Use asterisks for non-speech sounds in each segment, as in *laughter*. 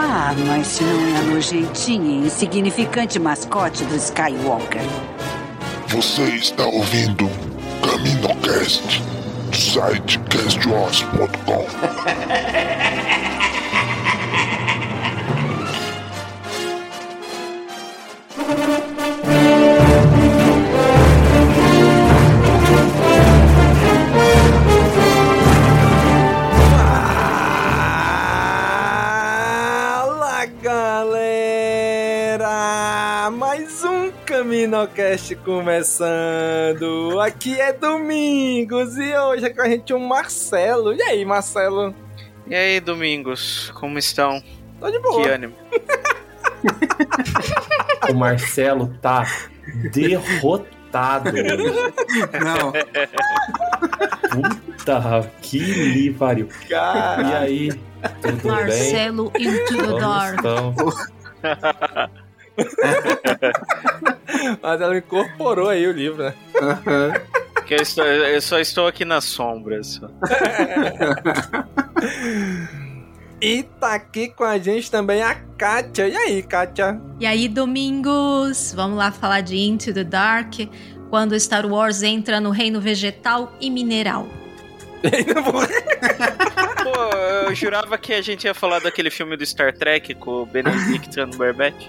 Ah, mas se não é a nojentinha e insignificante mascote do Skywalker. Você está ouvindo CaminoCast do site castwars.com. CaminoCast começando! Aqui é Domingos e hoje é com a gente o Marcelo. E aí, Marcelo? E aí, Domingos, como estão? Tô de boa. Que ânimo. *laughs* o Marcelo tá derrotado. Não. Puta que lhe pariu. Cara. E aí, tudo Marcelo bem? into the dark. *laughs* Mas ela incorporou aí o livro, né? Que eu, estou- eu só estou aqui nas sombras. *laughs* E tá aqui com a gente também a Kátia. E aí, Kátia? E aí, Domingos, vamos lá falar de Into the Dark, quando Star Wars entra no reino vegetal e mineral. Pô, eu jurava que a gente ia falar daquele filme do Star Trek com o Benedict Cumberbatch.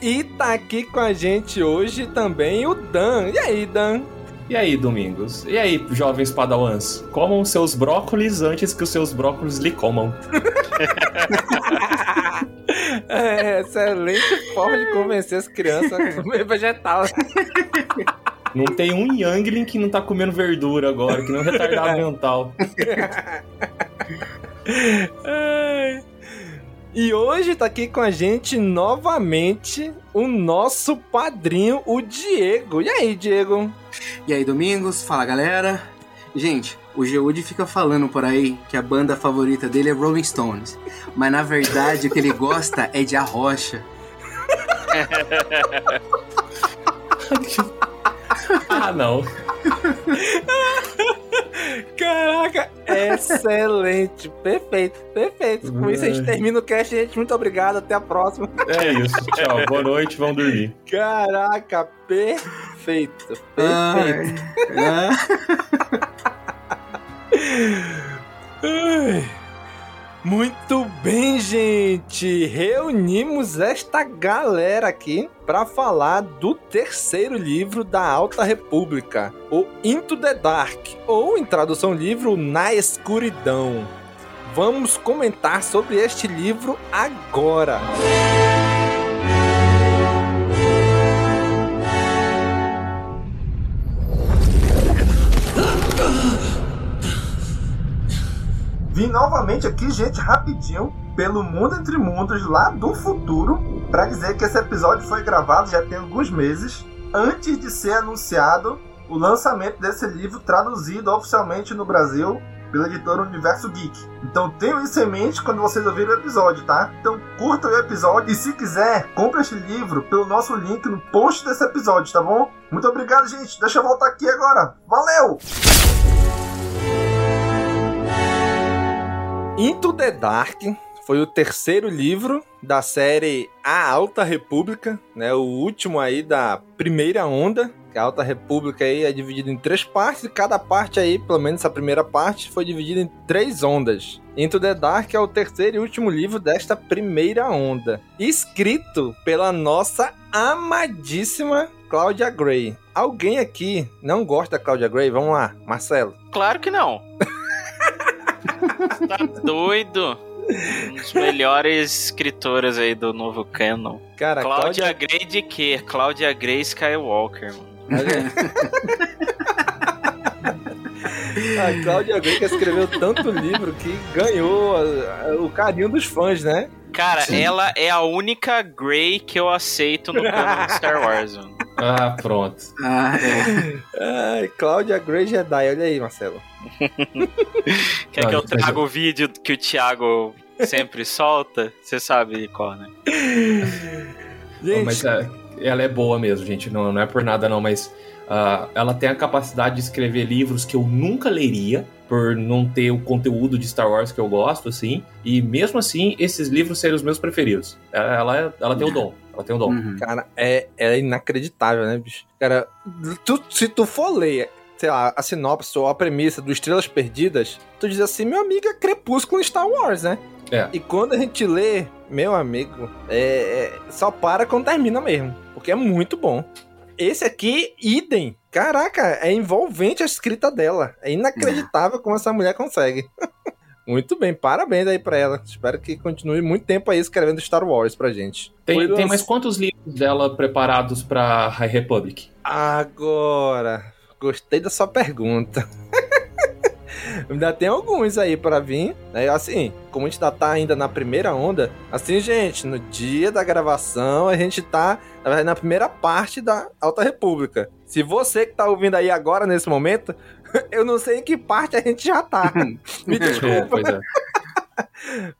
E tá aqui com a gente hoje também o Dan. E aí, Dan? E aí, Domingos? E aí, jovens padawans? Comam seus brócolis antes que os seus brócolis lhe comam. *laughs* É, excelente forma de convencer as crianças a comer vegetal. *laughs* Não tem um Youngling que não tá comendo verdura agora, que não é um retardado *laughs* mental. Ai. E hoje tá aqui com a gente novamente o nosso padrinho, o Diego. E aí, Diego? E aí, Domingos? Fala, galera. Gente, o Geud fica falando por aí que a banda favorita dele é Rolling Stones. Mas na verdade o que ele gosta é de Arrocha. *laughs* ah, não. Caraca, excelente. Perfeito, perfeito. Com isso a gente termina o cast, gente. Muito obrigado, até a próxima. É isso, tchau. Boa noite, vão dormir. Caraca, perfeito. Perfeito. Ai. *laughs* Muito bem, gente. Reunimos esta galera aqui para falar do terceiro livro da Alta República, o Into the Dark, ou em tradução livre, o Na Escuridão. Vamos comentar sobre este livro agora. Vim novamente aqui, gente, rapidinho, pelo Mundo Entre Mundos, lá do futuro, para dizer que esse episódio foi gravado já tem alguns meses, antes de ser anunciado o lançamento desse livro traduzido oficialmente no Brasil pela editora Universo Geek. Então tenham isso em mente quando vocês ouvirem o episódio, tá? Então curtam o episódio e se quiser, compre este livro pelo nosso link no post desse episódio, tá bom? Muito obrigado, gente. Deixa eu voltar aqui agora. Valeu! Into the Dark foi o terceiro livro da série A Alta República, né? O último aí da primeira onda. A Alta República aí é dividida em três partes e cada parte aí, pelo menos essa primeira parte, foi dividida em três ondas. Into the Dark é o terceiro e último livro desta primeira onda, escrito pela nossa amadíssima Cláudia Gray. Alguém aqui não gosta da Cláudia Gray? Vamos lá, Marcelo. Claro que não. Tá doido? Um dos melhores escritoras aí do novo canon. Cara, Cláudia Gray de quê? Cláudia Gray Skywalker, mano. *laughs* A Cláudia Gray que escreveu tanto livro que ganhou o carinho dos fãs, né? Cara, ela é a única Grey que eu aceito no canon de Star Wars, mano. Ah, pronto. Ah, é. Ai, Cláudia Gray Jedi, olha aí, Marcelo. Quer que eu traga o vídeo que o Thiago sempre solta? Você sabe qual, né? Não, mas é, ela é boa mesmo, gente. Não, não é por nada, não, mas ah, ela tem a capacidade de escrever livros que eu nunca leria, por não ter o conteúdo de Star Wars que eu gosto, assim. E mesmo assim, esses livros serem os meus preferidos. Ela, ela, ela tem o dom. Ela tem o dom. Cara, é, é inacreditável, né, bicho? Cara, tu- se tu for ler, sei lá, a sinopse ou a premissa do Estrelas Perdidas, tu diz assim, meu amigo, é Crepúsculo em Star Wars, né? É. E quando a gente lê, meu amigo, é, é- só para quando termina mesmo. Porque é muito bom. Esse aqui, idem. Caraca, é envolvente a escrita dela. É inacreditável como essa mulher consegue. *laughs* muito bem, parabéns aí pra ela. Espero que continue muito tempo aí escrevendo Star Wars pra gente. Tem, Foi tem lanç- mais quantos livros dela preparados pra High Republic? Agora, gostei da sua pergunta. Ainda tem alguns aí pra vir, né? Assim, como a gente ainda tá ainda na primeira onda, assim, gente, no dia da gravação a gente tá, na verdade, na primeira parte da Alta República. Se você que tá ouvindo aí agora, nesse momento, *laughs* eu não sei em que parte a gente já tá. *laughs* Me desculpa. pois é.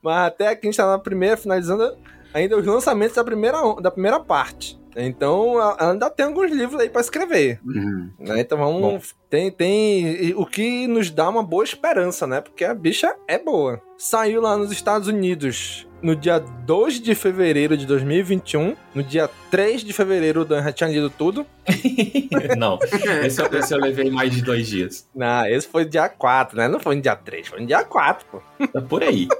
Mas até aqui a gente tá na primeira, finalizando ainda os lançamentos da primeira, da primeira parte. Então, ainda tem alguns livros aí pra escrever. né? Então vamos. Tem, tem e o que nos dá uma boa esperança, né? Porque a bicha é boa. Saiu lá nos Estados Unidos no dia 2 de fevereiro de 2021. No dia 3 de fevereiro, o Dan já tinha lido tudo. *laughs* Não, esse, eu- esse eu levei mais de dois dias. Não, esse foi dia 4, né? Não foi no dia 3, foi no dia 4, pô. Tá por aí. *laughs*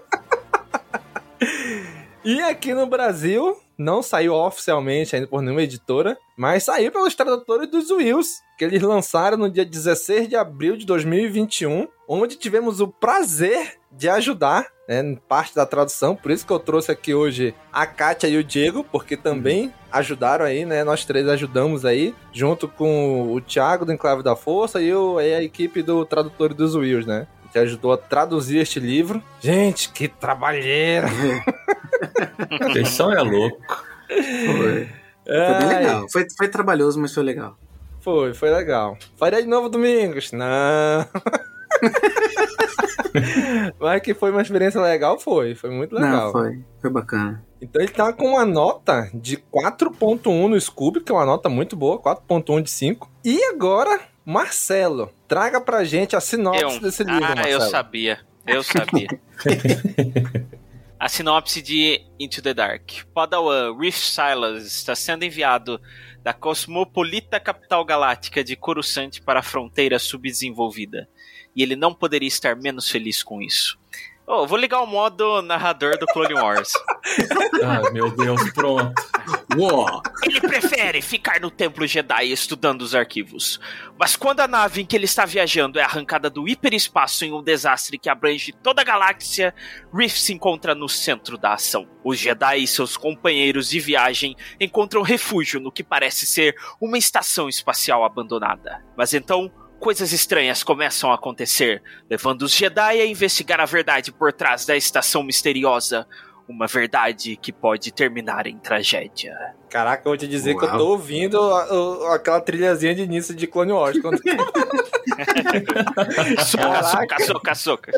E aqui no Brasil, não saiu oficialmente ainda por nenhuma editora, mas saiu pelos tradutores dos Wills, que eles lançaram no dia 16 de abril de 2021, onde tivemos o prazer de ajudar, né, em parte da tradução, por isso que eu trouxe aqui hoje a Kátia e o Diego, porque também ajudaram aí, né, nós três ajudamos aí, junto com o Thiago do Enclave da Força e, o, e a equipe do tradutor dos Wills, né, que ajudou a traduzir este livro. Gente, que trabalheira! *laughs* *laughs* São é louco. Foi. Foi bem legal. Foi, foi trabalhoso, mas foi legal. Foi, foi legal. Faria de novo domingos? Não. *laughs* Mas que foi uma experiência legal, foi. Foi muito legal. Não, foi. Foi bacana. Então ele tá com uma nota de 4.1 no Scooby, que é uma nota muito boa, 4.1 de 5. E agora, Marcelo, traga pra gente a sinopse Eu- desse livro, ah, Marcelo. eu sabia. Eu sabia. *laughs* A sinopse de Into the Dark. Padawan Riff Silas está sendo enviado da cosmopolita capital galáctica de Coruscant para a fronteira subdesenvolvida. E ele não poderia estar menos feliz com isso. Oh, vou ligar o modo narrador do Clone Wars. *laughs* Ah, meu Deus, pronto. Uou. Ele prefere ficar no Templo Jedi estudando os arquivos. Mas quando a nave em que ele está viajando é arrancada do hiperespaço em um desastre que abrange toda a galáxia, Riff se encontra no centro da ação. Os Jedi e seus companheiros de viagem encontram refúgio no que parece ser uma estação espacial abandonada. Mas então, coisas estranhas começam a acontecer, levando os Jedi a investigar a verdade por trás da estação misteriosa. Uma verdade que pode terminar em tragédia. Caraca, eu vou te dizer que eu Uau. tô ouvindo a- a- aquela trilhazinha de início de Clone Wars. Quando... *laughs* Soca, soca, soca, soca.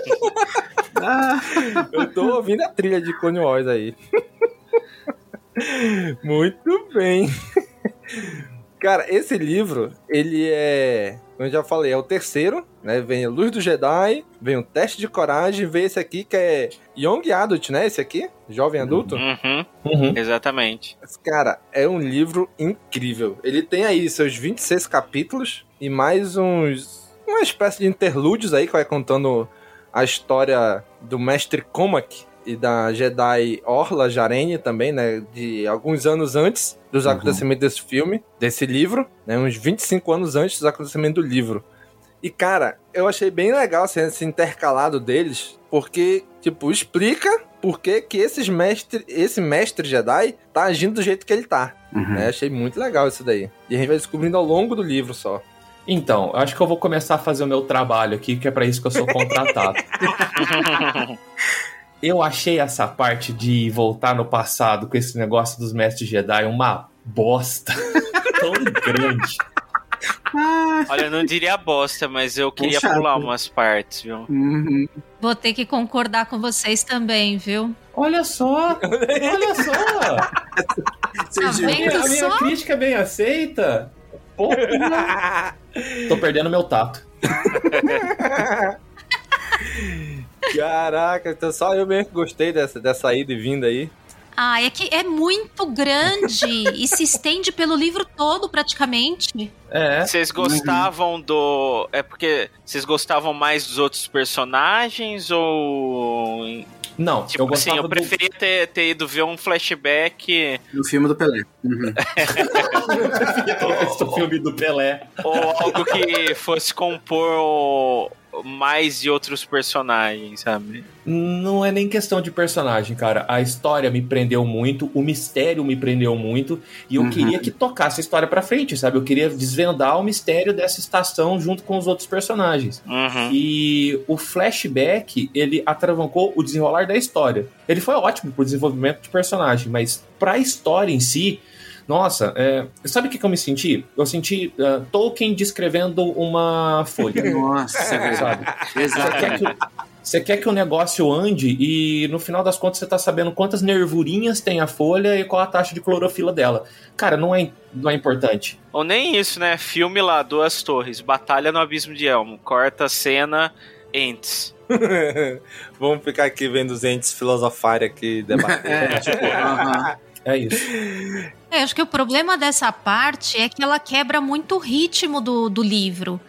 Eu tô ouvindo a trilha de Clone Wars aí. Muito bem. Cara, esse livro, ele é como eu já falei, é o terceiro, né? Vem a Luz do Jedi, vem o Teste de Coragem, vem esse aqui que é Young Adult, né? Esse aqui? Jovem Adulto? Uhum. uhum. Exatamente. Cara, é um livro incrível. Ele tem aí seus 26 capítulos e mais uns. Uma espécie de interlúdios aí que vai contando a história do mestre Comac e da Jedi Orla Jarene também, né? De alguns anos antes dos uhum. acontecimentos desse filme, desse livro, né? Uns 25 anos antes dos acontecimentos do livro. E, cara, eu achei bem legal assim, esse intercalado deles, porque, tipo, explica por que, que esses mestre, esse mestre Jedi tá agindo do jeito que ele tá. Uhum. Né? Achei muito legal isso daí. E a gente vai descobrindo ao longo do livro só. Então, acho que eu vou começar a fazer o meu trabalho aqui, que é para isso que eu sou contratado. *laughs* eu achei essa parte de voltar no passado com esse negócio dos mestres Jedi uma bosta *laughs* tão grande. Olha, eu não diria bosta, mas eu queria pular umas partes, viu? Uhum. Vou ter que concordar com vocês também, viu? Olha só! Olha só! tá vendo a minha crítica é bem aceita? Porra! *laughs* Tô perdendo meu tato. *laughs* Caraca, então só eu mesmo gostei dessa, dessa ida e vinda aí. Ah, é que é muito grande e se estende pelo livro todo praticamente. É. Vocês gostavam do. É porque vocês gostavam mais dos outros personagens ou. Não, tipo eu assim, eu preferia do... ter, ter ido ver um flashback. No filme do Pelé. Uhum. *laughs* *laughs* o filme do Pelé. Ou algo que fosse compor mais de outros personagens, sabe? Não é nem questão de personagem, cara. A história me prendeu muito, o mistério me prendeu muito, e eu uhum. queria que tocasse a história pra frente, sabe? Eu queria desvendar o mistério dessa estação junto com os outros personagens. Uhum. E o flashback, ele atravancou o desenrolar da história. Ele foi ótimo pro desenvolvimento de personagem, mas pra história em si, nossa, é, sabe o que, que, eu me senti? Eu senti uh, Tolkien descrevendo uma folha. *laughs* Nossa, sabe? Exatamente. Você quer que o negócio ande e no final das contas você tá sabendo quantas nervurinhas tem a folha e qual a taxa de clorofila dela. Cara, não é, não é importante. Ou nem isso, né? Filme lá, Duas Torres, Batalha no Abismo de Elmo, corta a cena, entes. *laughs* Vamos ficar aqui vendo os entes filosofarem aqui *laughs* debatendo. é, tipo, uh -huh. É isso. É, acho que o problema dessa parte é que ela quebra muito o ritmo do, do livro.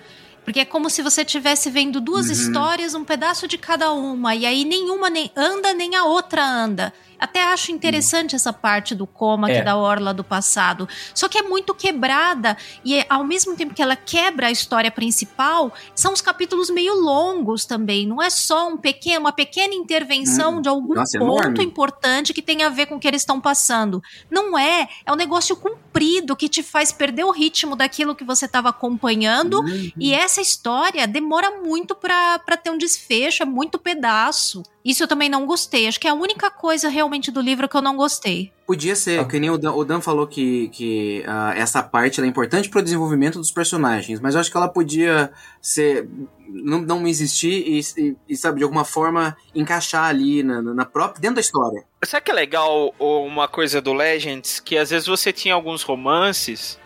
Porque é como se você estivesse vendo duas uhum. histórias, um pedaço de cada uma, e aí nenhuma nem anda, nem a outra anda. Até acho interessante essa parte do coma é. da orla do passado. Só que é muito quebrada e ao mesmo tempo que ela quebra a história principal, são os capítulos meio longos também. Não é só um pequeno, uma pequena intervenção hum. de algum Nossa, ponto enorme. importante que tem a ver com o que eles estão passando. Não é, é um negócio comprido que te faz perder o ritmo daquilo que você estava acompanhando uhum. e essa história demora muito para ter um desfecho, é muito pedaço. Isso eu também não gostei. Acho que é a única coisa realmente do livro que eu não gostei. Podia ser, ah. que nem o Dan, o Dan falou que, que uh, essa parte é importante para o desenvolvimento dos personagens, mas eu acho que ela podia ser. não, não existir e, e, e, sabe, de alguma forma encaixar ali na, na própria. dentro da história. Sabe que é legal uma coisa do Legends? Que às vezes você tinha alguns romances,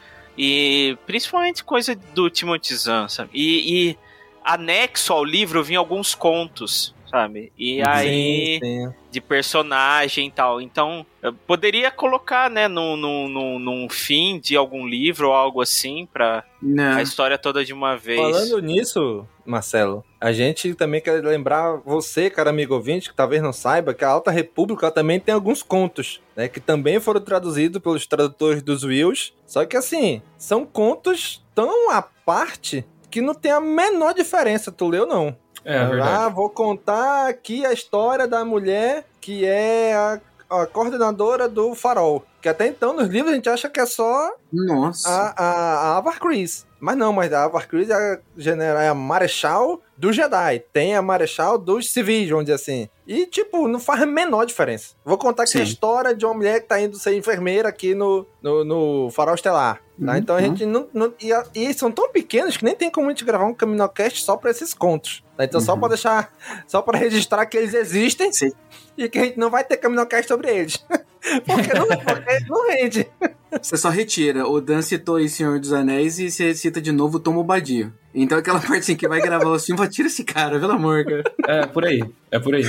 e principalmente coisa do Timothy Zahn, sabe? E, e anexo ao livro vinha alguns contos sabe? E aí, sim. de personagem e tal. Então, eu poderia colocar, né, num, num, num, fim de algum livro ou algo assim, pra Não. a história toda de uma vez. Falando nisso, Marcelo, a gente também quer lembrar você, cara amigo ouvinte, que talvez não saiba, que a Alta República também tem alguns contos, né, que também foram traduzidos pelos tradutores dos Wills, só que assim, são contos tão à parte que não tem a menor diferença, tu leu não. É, é verdade. Ah, vou contar aqui a história da mulher que é a, a coordenadora do Farol. Que até então nos livros a gente acha que é só Nossa. a, a, a Avar Chris. Mas não, mas a Avar Chris é a, general, é a Marechal do Jedi. Tem a Marechal dos civis, vamos dizer assim. E, tipo, não faz a menor diferença. Vou contar aqui Sim. a história de uma mulher que tá indo ser enfermeira aqui no, no, no Farol Estelar. Tá? Uhum. Então a gente não. não e, e, são tão pequenos que nem tem como a gente gravar um Caminocast só pra esses contos. Tá? Então, uhum. só pra deixar. Só pra registrar que eles existem Sim. e que a gente não vai ter Caminocast sobre eles. *laughs* *laughs* Porque não, porque não rende. Você só retira. O Dan citou aí Senhor dos Anéis e você cita de novo o Tom Bombadil. Então aquela *laughs* parte assim que vai gravar o filme, tira esse cara, pelo amor, cara. É, por aí. É por aí.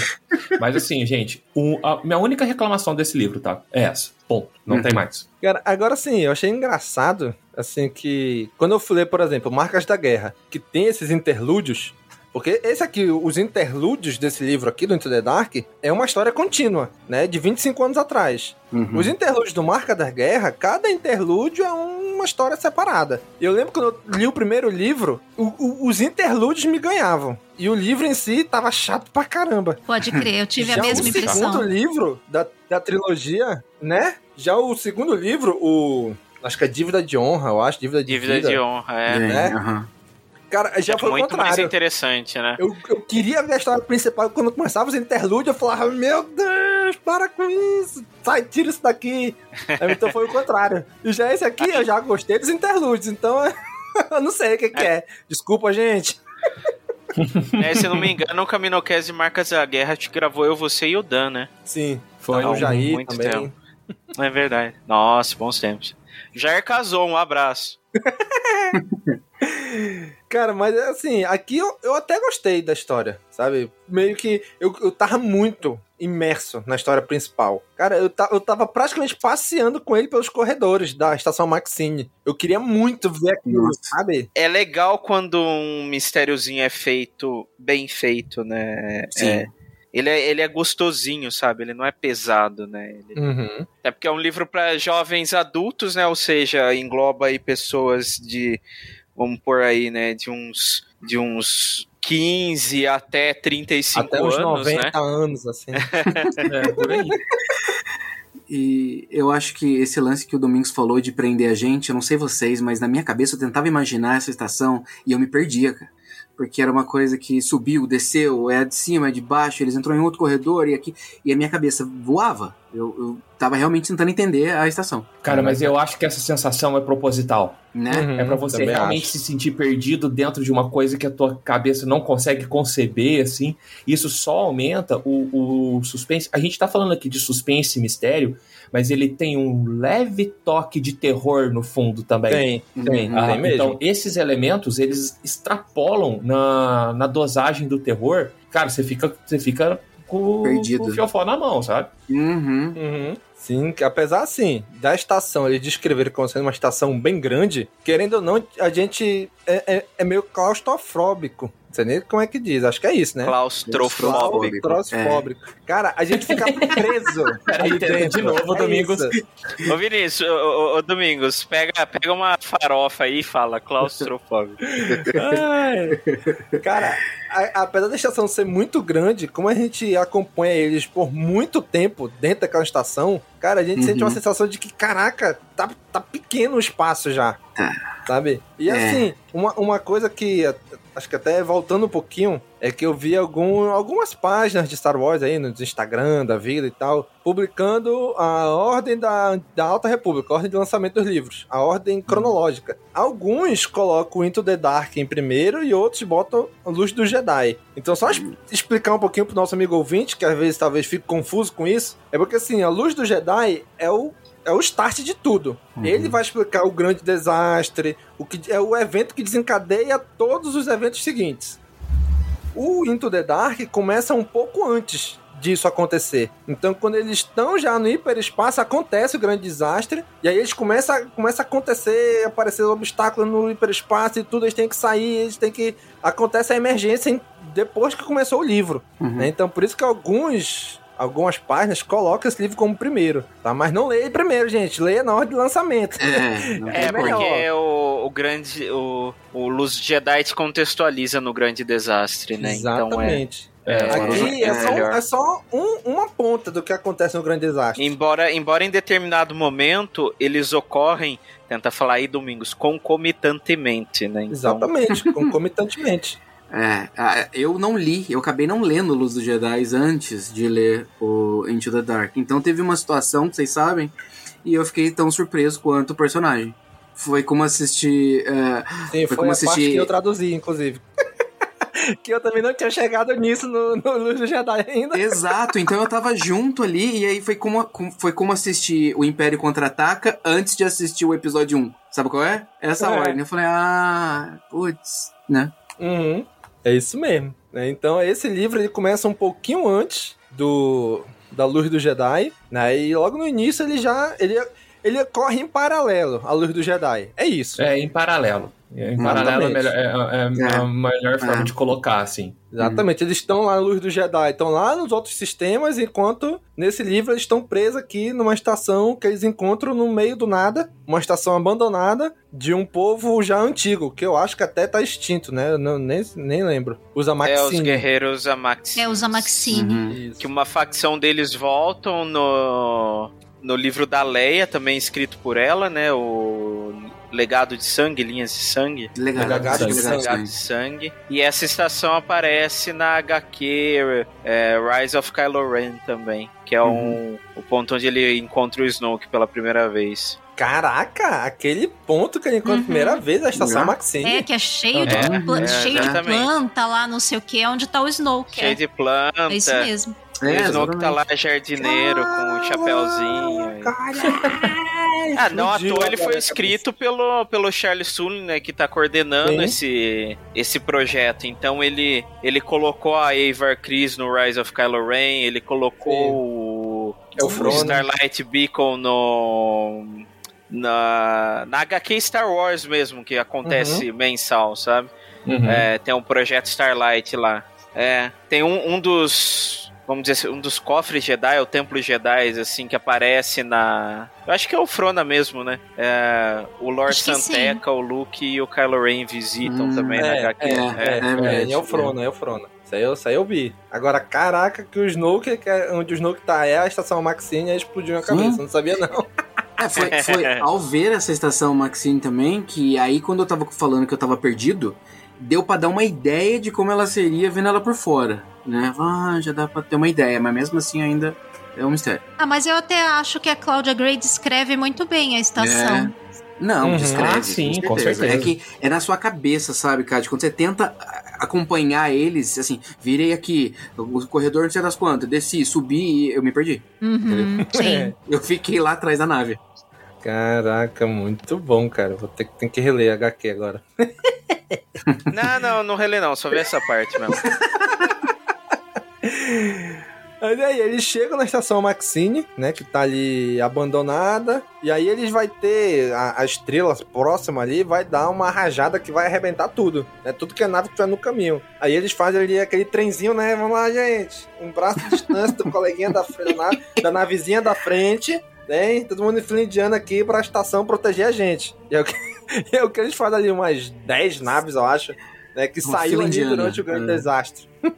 Mas assim, gente, o, a minha única reclamação desse livro, tá? É essa. Ponto. Não Uhum. tem mais. Cara, agora sim, eu achei engraçado, assim, que quando eu fui ler, por exemplo, Marcas da Guerra, que tem esses interlúdios, porque esse aqui, os interlúdios desse livro aqui, do Into the Dark, é uma história contínua, né, de 25 anos atrás. Uhum. Os interlúdios do Marca da Guerra, cada interlúdio é uma história separada. Eu lembro quando eu li o primeiro livro, o- o- os interlúdios me ganhavam. E o livro em si tava chato pra caramba. Pode crer, eu tive a *laughs* Já mesma o impressão. segundo livro da, da trilogia, né? Já o segundo livro, o. Acho que é Dívida de Honra, eu acho. Dívida de Dívida Vida. de honra, é. né? Cara, já foi o Muito mais contrário. interessante, né? Eu, eu queria ver a história principal. Quando começava os interlúdios, eu falava: Meu Deus, para com isso. Sai, tira isso daqui. Então foi o contrário. E já esse aqui, eu já gostei dos interlúdios. Então, *laughs* eu não sei o que, que é. Desculpa, gente. É, se não me engano, o Caminocast Marcas da Guerra te gravou eu, você e o Dan, né? Sim. Foi o Jair muito também. tempo. É verdade. Nossa, bons tempos. Jair casou, um abraço. *laughs* Cara, mas assim, aqui eu, eu até gostei da história, sabe? Meio que eu, eu tava muito imerso na história principal. Cara, eu, ta, eu tava praticamente passeando com ele pelos corredores da estação Maxine. Eu queria muito ver aquilo, sabe? É legal quando um mistériozinho é feito, bem feito, né? Sim. É, ele, é, ele é gostosinho, sabe? Ele não é pesado, né? Ele- Uhum. É porque é um livro para jovens adultos, né? Ou seja, engloba aí pessoas de, vamos por aí, né? De uns, de uns 15 até 35 Até uns anos, 90 né? anos, assim. *laughs* É, por aí. E eu acho que esse lance que o Domingos falou de prender a gente, eu não sei vocês, mas na minha cabeça eu tentava imaginar essa estação e eu me perdia, cara. Porque era uma coisa que subiu, desceu, é de cima, é de baixo, eles entrou em outro corredor e aqui. E a minha cabeça voava. Eu, eu tava realmente tentando entender a estação. Cara, mas eu acho que essa sensação é proposital. Né? Uhum, é pra você realmente acho. se sentir perdido dentro de uma coisa que a tua cabeça não consegue conceber, assim. Isso só aumenta o, o suspense. A gente tá falando aqui de suspense e mistério, mas ele tem um leve toque de terror no fundo também. Tem, tem, Ah, tem mesmo. Então, esses elementos, eles extrapolam na, na dosagem do terror. Cara, você fica, você fica com, Perdido. com o fiofó na mão, sabe? Uhum. Uhum. Sim, apesar assim da estação eles descreverem como sendo uma estação bem grande, querendo ou não, a gente é, é, é meio claustrofóbico. Não sei nem como é que diz, acho que é isso, né? Claustrofóbico. Claustrofóbico. Cara, a gente fica preso. *laughs* Peraí, de novo, É Domingos. isso. Ô Vinícius, ô, ô, Domingos, pega, pega uma farofa aí e fala claustrofóbico. Ai. Cara, a- apesar da estação ser muito grande, como a gente acompanha eles por muito tempo dentro daquela estação, cara, a gente Uhum. sente uma sensação de que, caraca, tá, tá pequeno o espaço já. Sabe? E É. assim, uma, uma coisa que acho que até voltando um pouquinho, é que eu vi algum, algumas páginas de Star Wars aí no Instagram da vida e tal, publicando a ordem da, da Alta República, a ordem de lançamento dos livros, a ordem cronológica. Alguns colocam Into the Dark em primeiro e outros botam a Luz do Jedi. Então, só es- explicar um pouquinho pro nosso amigo ouvinte, que às vezes talvez fique confuso com isso, é porque assim, a Luz do Jedi é o é o start de tudo. Ele vai explicar o grande desastre, o que é o evento que desencadeia todos os eventos seguintes. O Into the Dark começa um pouco antes disso acontecer. Então, quando eles estão já no hiperespaço, acontece o grande desastre, e aí eles começam, começa a acontecer, aparecer obstáculos no hiperespaço e tudo, eles têm que sair, eles têm que. Acontece a emergência em- depois que começou o livro. né? Então, por isso que alguns. Algumas páginas colocam esse livro como primeiro, tá? Mas não leia primeiro, gente. Leia na ordem de lançamento. É, *laughs* É, melhor. porque o, o grande. O, o Luz Jedi te contextualiza no grande desastre, né? Exatamente. Então é. Aqui é, só, melhor. é só um- uma ponta do que acontece no grande desastre. Embora, embora em determinado momento eles ocorrem, tenta falar aí, Domingos, concomitantemente, né? Então, Exatamente, *laughs* concomitantemente. É, eu não li, eu acabei não lendo Luz dos Jedi antes de ler o Into the Dark. Então teve uma situação, vocês sabem, e eu fiquei tão surpreso quanto o personagem. Foi como assistir. é, Sim, foi, como a parte que assistir. eu traduzi, inclusive. *laughs* que eu também não tinha chegado nisso no, no Luz do Jedi ainda. Exato, então eu tava junto ali e aí foi como, foi como assistir o Império Contra-Ataca antes de assistir o episódio 1. Sabe qual é? Essa é. ordem. Eu falei, ah, putz, né? Uhum. É isso mesmo. Né? Então esse livro ele começa um pouquinho antes do da Luz do Jedi, né? E logo no início ele já ele, ele corre em paralelo à Luz do Jedi. É isso. É em paralelo. Em paralelo é, melhor, é, é, é, a melhor forma de colocar, assim. Exatamente, eles estão lá na luz do Jedi, estão lá nos outros sistemas, enquanto nesse livro eles estão presos aqui numa estação que eles encontram no meio do nada, uma estação abandonada de um povo já antigo, que eu acho que até tá extinto, né? Eu não, nem, nem lembro. Os Amaxine. É, os guerreiros Amaxine. É, os Amaxine. Uhum. Que uma facção deles voltam no, no livro da Leia, também escrito por ela, né? O Legado de Sangue, Linhas de Sangue. Legado, Legado de, sangue. Legado de Sangue. E essa estação aparece na HQ é, Rise of Kylo Ren também, que é um, uhum. o ponto onde ele encontra o Snoke pela primeira vez. Caraca, aquele ponto que ele encontra uhum. a primeira vez, a estação uhum. Maxine. É, que é cheio, de, é, é, cheio de planta lá, não sei o que, onde tá o Snoke. Cheio é. de planta. É isso mesmo. É, o Snoke tá lá jardineiro com o chapéuzinho. ah, não à toa ele foi escrito pelo, pelo Charles Soule, né, que tá coordenando esse, esse projeto. Então ele, ele colocou a Avar Chris no Rise of Kylo Ren, ele colocou o, é o, o Starlight Beacon no na, na HQ Star Wars mesmo, que acontece uhum. mensal, sabe? Uhum. É, tem um projeto Starlight lá. É, tem um, um dos vamos dizer assim, um dos cofres Jedi, o Templo Jedi, assim, que aparece na. Eu acho que é o Frona mesmo, né? É, o Lord Santeca, o Luke e o Kylo Ren visitam hum, também é, na HQ. É, é, é, é, é, o Frona, é o Frona. Isso aí, eu, isso aí eu vi. Agora, caraca, que o Snoke, que é onde o Snoke tá, é a estação Maxine, aí explodiu a cabeça. Não sabia, não. É, foi, foi *laughs* ao ver essa estação Maxine também, que aí quando eu tava falando que eu tava perdido, deu para dar uma ideia de como ela seria vendo ela por fora, né? Ah, já dá para ter uma ideia, mas mesmo assim ainda é um mistério. Ah, mas eu até acho que a Claudia Gray descreve muito bem a estação. É. Não, uhum. descreve. Ah, sim, com certeza. É que é na sua cabeça, sabe, Cádio? Quando você tenta acompanhar eles, assim, virei aqui, o corredor não sei das quantas, desci, subi e eu me perdi. Uhum, sim. *laughs* Eu fiquei lá atrás da nave. Caraca, muito bom, cara. Vou ter, ter que reler HQ agora. *laughs* *laughs* não, não, não relê não, só vi essa parte mesmo. *laughs* Mas aí, eles chegam na estação Maxine, né? Que tá ali abandonada. E aí eles vai ter a, a estrela próxima ali, vai dar uma rajada que vai arrebentar tudo. Né? Tudo que a nave tiver no caminho. Aí eles fazem ali aquele trenzinho, né? Vamos lá, gente. Um braço de distância do coleguinha da, da, da navezinha da frente. Né? Todo mundo indiano aqui pra estação proteger a gente. E é o que, é o que eles fazem ali, umas 10 naves, eu acho, né? Que Uma saíram ali durante o grande é. desastre. *laughs*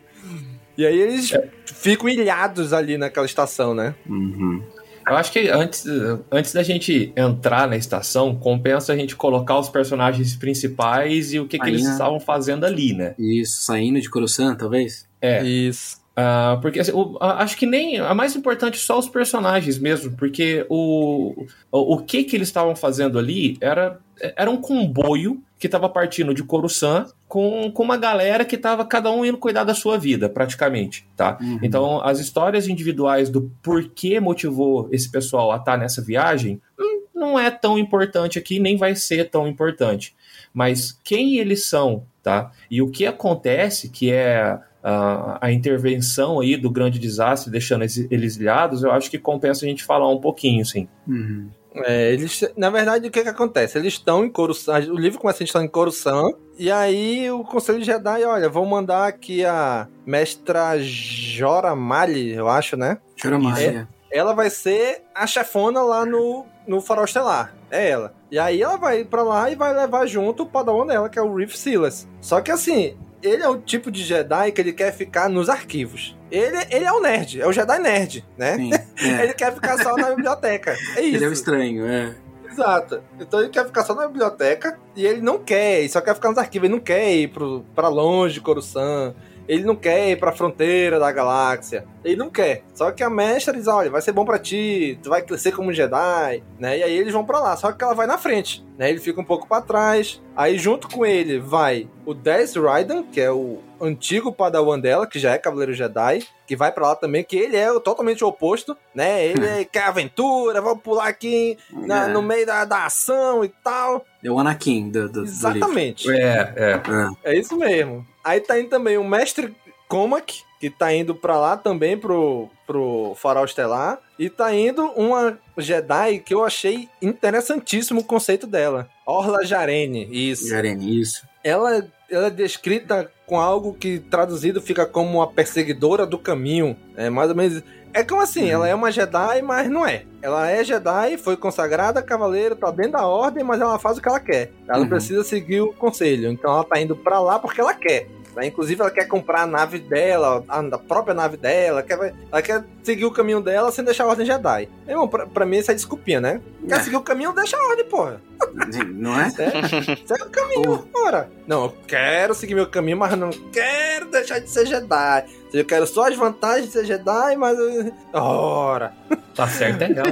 E aí eles é. ficam ilhados ali naquela estação, né? Uhum. Eu acho que antes, antes da gente entrar na estação, compensa a gente colocar os personagens principais e o que, que eles estavam fazendo ali, né? Isso, saindo de Coruscant, talvez? É. Isso. Uh, porque assim, o, acho que nem a mais importante só os personagens mesmo, porque o, o, o que que eles estavam fazendo ali era, era um comboio que estava partindo de Coruscant com, com uma galera que estava cada um indo cuidar da sua vida, praticamente, tá? Uhum. Então, as histórias individuais do porquê motivou esse pessoal a estar tá nessa viagem hum, não é tão importante aqui, nem vai ser tão importante. Mas quem eles são, tá? E o que acontece, que é a, a intervenção aí do grande desastre, deixando eles ilhados, eu acho que compensa a gente falar um pouquinho, sim. Uhum. É, eles, na verdade, o que que acontece? Eles estão em Coruscant, o livro começa a estar em Coruscant, e aí o Conselho de Jedi, olha, vou mandar aqui a mestra Jora Mali, eu acho, né? Jora Mali, é, Ela vai ser a chefona lá no, no Farol Estelar, é ela. E aí ela vai para lá e vai levar junto o padawan dela, que é o Reef Silas. Só que assim, ele é o tipo de Jedi que ele quer ficar nos arquivos. Ele, ele é o nerd, é o Jedi nerd, né? Sim, *laughs* é. ele quer ficar só na biblioteca. É isso. Ele é o estranho, é. Exato. Então ele quer ficar só na biblioteca e ele não quer, ele só quer ficar nos arquivos, ele não quer ir pro, pra longe de Coruscant. Ele não quer ir pra fronteira da galáxia. Ele não quer. Só que a mestra diz: olha, vai ser bom para ti, tu vai crescer como Jedi, né? E aí eles vão para lá. Só que ela vai na frente, né? Ele fica um pouco para trás. Aí junto com ele vai o Dez Raiden, que é o antigo padawan dela, que já é Cavaleiro Jedi, que vai para lá também, que ele é totalmente o oposto, né? Ele é, *laughs* quer aventura, vamos pular aqui na, é. no meio da, da ação e tal. É o Anakin do, do Exatamente. Do é, é, é. É isso mesmo. Aí tá indo também o Mestre Comac, que tá indo para lá também pro, pro Farol Estelar. E tá indo uma Jedi que eu achei interessantíssimo o conceito dela. Orla Jarene, isso. Jarene, isso. Ela, ela é descrita com algo que traduzido fica como uma perseguidora do caminho. É mais ou menos. É como assim, ela é uma Jedi, mas não é. Ela é Jedi, foi consagrada cavaleiro, tá dentro da ordem, mas ela faz o que ela quer. Ela uhum. precisa seguir o conselho. Então ela tá indo para lá porque ela quer. Né? Inclusive, ela quer comprar a nave dela, a própria nave dela, quer, ela quer seguir o caminho dela sem deixar a Ordem Jedi. Irmão, pra, pra mim isso é desculpinha, né? Quer é. seguir o caminho, deixa a Ordem, porra. Não é? Segue o caminho, ora. Não, eu quero seguir meu caminho, mas não quero deixar de ser Jedi. Eu quero só as vantagens de ser Jedi, mas. Ora! Tá certo, é real.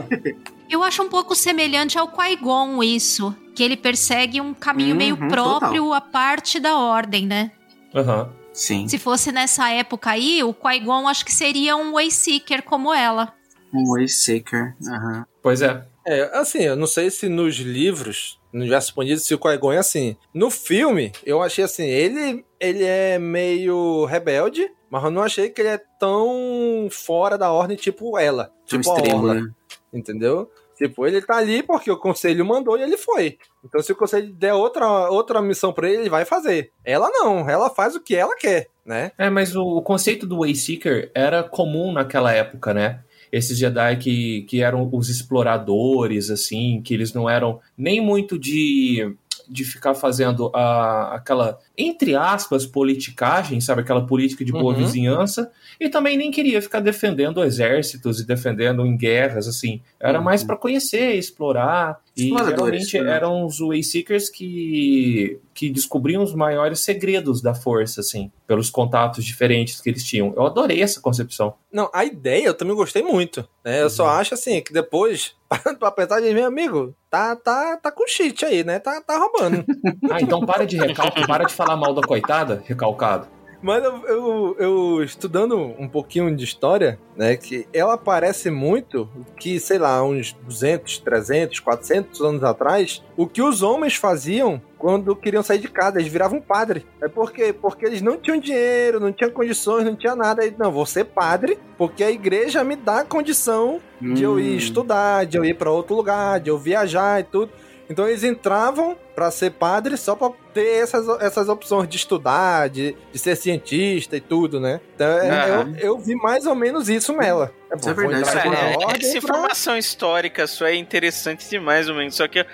Eu acho um pouco semelhante ao Qui-Gon isso. Que ele persegue um caminho uhum, meio próprio total. a parte da ordem, né? Aham. Uhum. Sim. Se fosse nessa época aí, o Qui-Gon acho que seria um Wayseeker como ela. Um Wayseeker, aham. Uhum. Pois é. É, assim, eu não sei se nos livros, no universo expandido, se o Qui-Gon é assim. No filme, eu achei assim, ele, ele é meio rebelde, mas eu não achei que ele é tão fora da ordem tipo ela. Tipo extremo, a Orla, né? Entendeu? Tipo, ele tá ali porque o conselho mandou e ele foi. Então, se o conselho der outra, outra missão para ele, ele vai fazer. Ela não, ela faz o que ela quer, né? É, mas o, o conceito do Wayseeker era comum naquela época, né? Esses Jedi que, que eram os exploradores, assim, que eles não eram nem muito de de ficar fazendo a, aquela, entre aspas, politicagem, sabe? Aquela política de boa uhum. vizinhança. E também nem queria ficar defendendo exércitos e defendendo em guerras, assim. Era uhum. mais para conhecer, explorar. E geralmente né? eram os Wayseekers que, que descobriam os maiores segredos da força, assim, pelos contatos diferentes que eles tinham. Eu adorei essa concepção. Não, a ideia eu também gostei muito. Né? Eu uhum. só acho assim que depois, pra pensar de meu amigo, tá, tá, tá com cheat aí, né? Tá, tá roubando. ah, então para de recalque, para de falar mal da coitada, recalcado. Mas eu, eu, eu, estudando um pouquinho de história, né, que ela parece muito que, sei lá, uns 200, 300, 400 anos atrás, o que os homens faziam quando queriam sair de casa, eles viravam padre. É porque porque eles não tinham dinheiro, não tinham condições, não tinha nada. Não, vou ser padre, porque a igreja me dá condição hum. de eu ir hum. estudar, de eu ir para outro lugar, de eu viajar e tudo. Então eles entravam para ser padre só para ter essas, essas opções de estudar, de, de ser cientista e tudo, né? Então é, eu, eu vi mais ou menos isso nela. É, bom, isso é verdade. É, essa informação histórica sua é interessante demais, ou menos. Só que eu,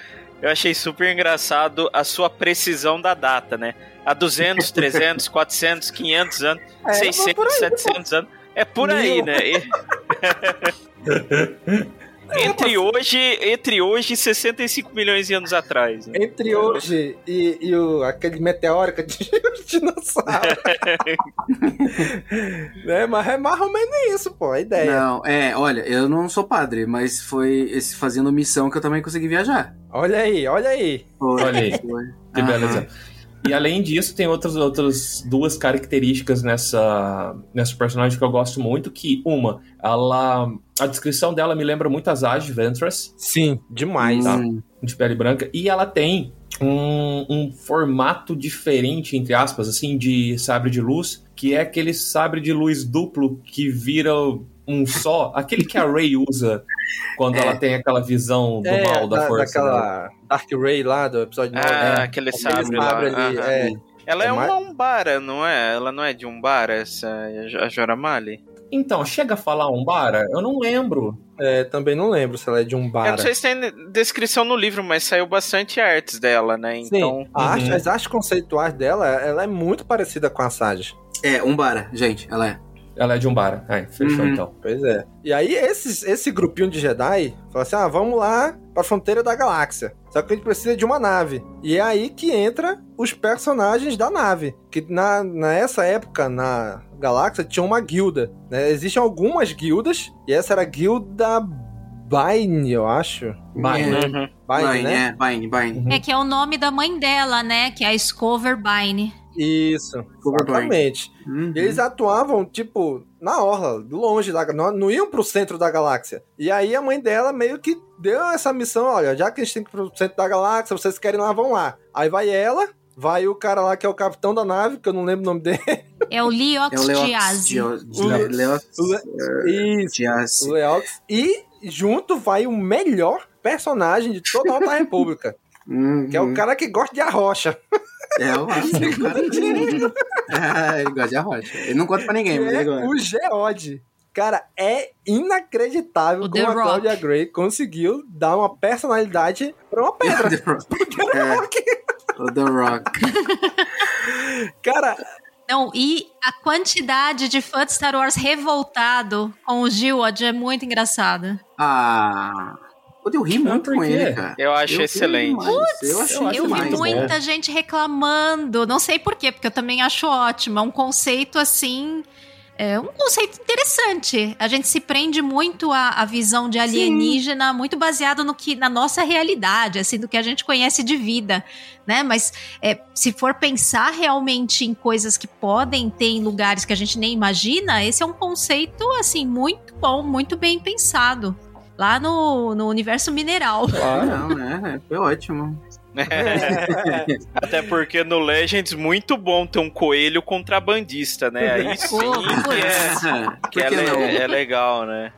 eu achei super engraçado a sua precisão da data, né? A 200, 300, 400, 500 anos, é, 600, aí, 700 pô. anos. É por Mil. aí, né? *laughs* Entre hoje, entre hoje e 65 milhões de anos atrás. Né? Entre hoje e, e o, aquele meteórico de *laughs* dinossauro. *laughs* né? Mas é mais ou menos isso, pô, a ideia. Não, é, olha, eu não sou padre, mas foi esse fazendo missão que eu também consegui viajar. Olha aí, olha aí. Foi, olha aí. Foi. Que beleza. E além disso, tem outras, outras duas características nessa, nessa personagem que eu gosto muito, que uma, ela... A descrição dela me lembra muito as Age Ventress. Sim, demais. Tá? De pele branca. E ela tem um, um, formato diferente, entre aspas, assim, de sabre de luz, que é aquele sabre de luz duplo que vira um só, aquele que a Ray usa quando *laughs* é. ela tem aquela visão do é, mal da, da força. Daquela dela. Dark Ray lá do episódio 9. Ah, é, aquele sabre, lá. Ali, é. Ela é, é uma Umbara, não é? Ela não é de Umbara, essa a Joramali? Então, chega a falar Umbara? Eu não lembro. É, também não lembro se ela é de Umbara. Eu não sei se tem descrição no livro, mas saiu bastante artes dela, né? Então... Sim, arte, uhum. as artes conceituais dela, ela é muito parecida com a Sage. É, Umbara, gente, ela é. Ela é de Umbara. Ai, fechou uhum. então. Pois é. E aí, esses, esse grupinho de Jedi fala assim: ah, vamos lá pra fronteira da galáxia. Só que a gente precisa de uma nave. E é aí que entra os personagens da nave. Que na, nessa época, na galáxia, tinha uma guilda. Né? Existem algumas guildas, e essa era a guilda Bine, eu acho. Bine, uhum. Bine, Bine, né? É, Bine, Bine. É que é o nome da mãe dela, né? Que é a Scover Bine. Isso, exatamente. Uhum. Eles atuavam, tipo, na orla, longe, da, não, não iam pro centro da galáxia. E aí a mãe dela meio que deu essa missão, olha, já que a gente tem que ir pro centro da galáxia, vocês querem lá, vão lá. Aí vai ela, vai o cara lá que é o capitão da nave, que eu não lembro o nome dele. *laughs* É o Leox é o Leox Diaz. O Leox. E junto vai o melhor personagem de toda a Alta República. *laughs* Uhum. Que é o cara que gosta de arrocha. *laughs* É, o cara *laughs* é, ele gosta de arrocha. Ele não conta pra ninguém, mas é ele. O Geode. Cara, é inacreditável o como a Claudia Gray conseguiu dar uma personalidade pra uma pedra. *laughs* The Rock. *laughs* É, o The Rock. Cara, não, e a quantidade de fã de Star Wars revoltado com o Gilwad é muito engraçada. Ah. Eu ri muito com ele, cara. Eu acho eu excelente. Putz, eu, achei eu vi muita bom. gente reclamando. Não sei por quê, porque eu também acho ótimo. É um conceito assim é um conceito interessante. A gente se prende muito à, à visão de alienígena, Sim. muito baseado no que na nossa realidade, assim, do que a gente conhece de vida, né? Mas é, se for pensar realmente em coisas que podem ter em lugares que a gente nem imagina, esse é um conceito assim muito bom, muito bem pensado lá no, no universo mineral. *laughs* Ah, não, né? Foi ótimo. *laughs* Até porque no Legends muito bom ter um coelho contrabandista, né? Aí *laughs* sim que, é, que é, é, legal, né?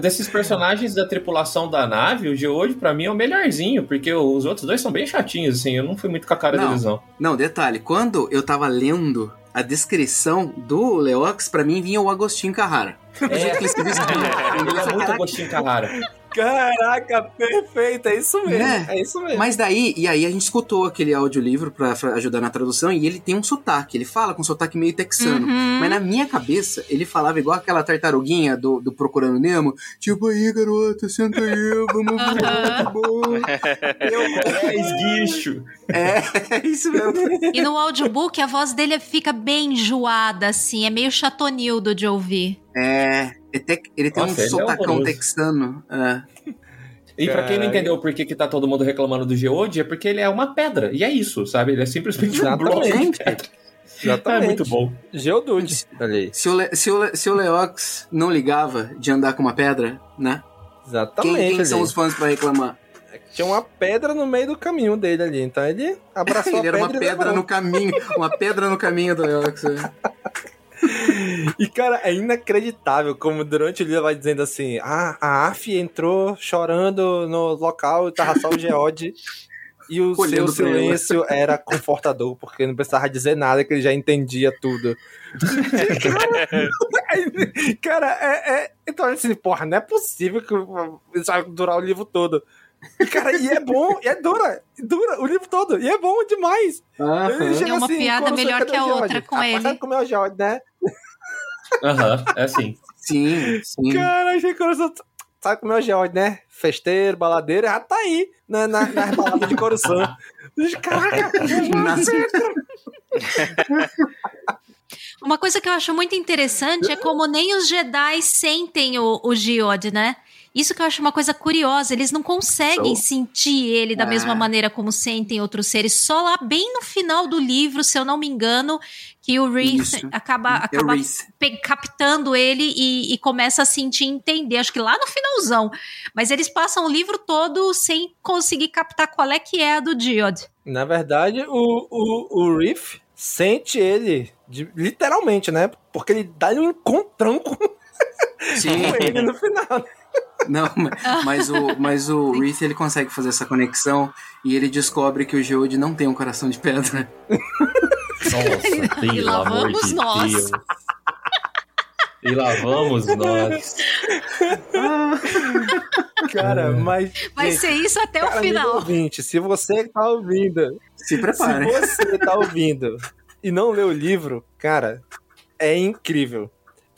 Desses personagens da tripulação da nave, o Geode pra mim é o melhorzinho, porque os outros dois são bem chatinhos, assim, eu não fui muito com a cara não, deles, não. Não, detalhe, quando eu tava lendo a descrição do Leox, pra mim vinha o Agostinho Carrara. É, *laughs* ele é muito Agostinho Carrara. Caraca, perfeito, é isso mesmo. É, é isso mesmo. Mas daí, e aí a gente escutou aquele audiolivro pra, pra ajudar na tradução e ele tem um sotaque, ele fala com um sotaque meio texano. Uhum. Mas na minha cabeça, ele falava igual aquela tartaruguinha do, do Procurando Nemo, tipo, aí, garota, senta aí, vamos ver, uhum. bom. *laughs* Eu, é esguicho. É, é isso mesmo. E no audiobook, a voz dele fica bem enjoada, assim, é meio chatonildo de ouvir. É, ele tem Nossa, um é sotacão é texano. É. E pra quem não entendeu por que, que tá todo mundo reclamando do Geode, é porque ele é uma pedra. E é isso, sabe? Ele é simplesmente Exatamente. um bloco de pedra. Exatamente. É muito bom. Geodude. Ali. Se o, Le, se, o, se o Leox não ligava de andar com uma pedra, né? Exatamente. Quem, quem são os fãs pra reclamar? É tinha uma pedra no meio do caminho dele ali. Então ele abraçou *laughs* ele a pedra. Ele era uma pedra no caminho. Uma pedra no caminho do Leox. *laughs* É. E, cara, é inacreditável como durante o dia vai dizendo assim: ah, a AF entrou chorando no local e tava só o Geode. E o Olhando seu silêncio era confortador, porque não precisava dizer nada, que ele já entendia tudo. *laughs* cara, é, é, Então, assim, porra, não é possível que isso vai durar o livro todo. Cara, e é bom, e é dura, dura o livro todo, e é bom demais. Uhum. Tem uma assim, piada melhor que a outra com ah, ele. Como é o George, né? Aham, uhum, é assim. Sim, sim. Cara, achei que Sabe como é o George, né? Festeiro, baladeiro, já tá aí na, na, nas baladas de Coruscant. Caraca, *laughs* Uma coisa que eu acho muito interessante é como nem os Jedi sentem o, o Geode, né? Isso que eu acho uma coisa curiosa, eles não conseguem so. sentir ele da mesma maneira como sentem outros seres. Só lá bem no final do livro, se eu não me engano, que o Reese acaba, é acaba captando ele e, e, começa a sentir entender. Acho que lá no finalzão. Mas eles passam o livro todo sem conseguir captar qual é que é a do Geode. Na verdade, o, o, o Reef sente ele, de, literalmente, né? Porque ele dá um encontrão com, Sim. *laughs* com ele no final. Não, mas o, mas o Reith ele consegue fazer essa conexão e ele descobre que o Geode não tem um coração de pedra. Nossa, *laughs* e lá vamos nós. Deus. E lá vamos *laughs* nós. Cara, mas. Vai gente, ser isso até cara, o final. Ouvinte, se você tá ouvindo. Se prepare. Se você tá ouvindo e não lê o livro, cara, é incrível.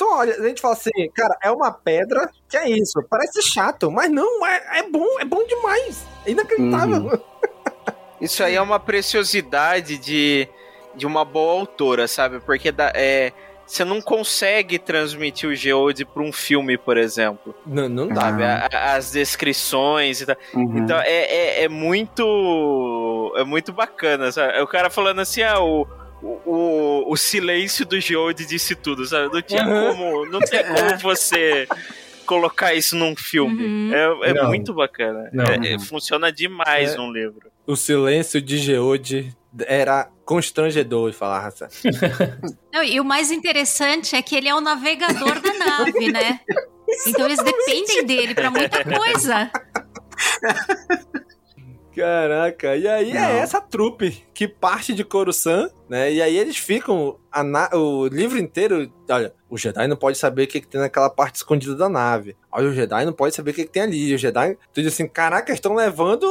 Então, olha, a gente fala assim, cara, é uma pedra, que é isso, parece chato, mas não, é, é bom, é bom demais. É inacreditável. Uhum. *laughs* Isso aí é uma preciosidade de, de uma boa autora, sabe? Porque da, é, você não consegue transmitir o Geode para um filme, por exemplo. Não, não dá. Sabe? as descrições e tal. Uhum. Então é, é, é, muito. É muito bacana. Sabe? O cara falando assim, ah, o o, o silêncio do Geode disse tudo, sabe? Não tinha como, não tem como você colocar isso num filme. Uhum. É, é Não. muito bacana. Não. É- é- funciona demais É. num livro. O silêncio de Geode era constrangedor de falar, Raça. *laughs* Não, e o mais interessante é que ele é o navegador da nave, né? *laughs* Então eles dependem dele pra muita coisa. *laughs* Caraca, e aí Não. é essa trupe que parte de Coruscant, né? E aí eles ficam a na- o livro inteiro. Olha, o Jedi não pode saber o que, que tem naquela parte escondida da nave. Olha, o Jedi não pode saber o que, que tem ali. O Jedi, tu diz assim: caraca, estão levando,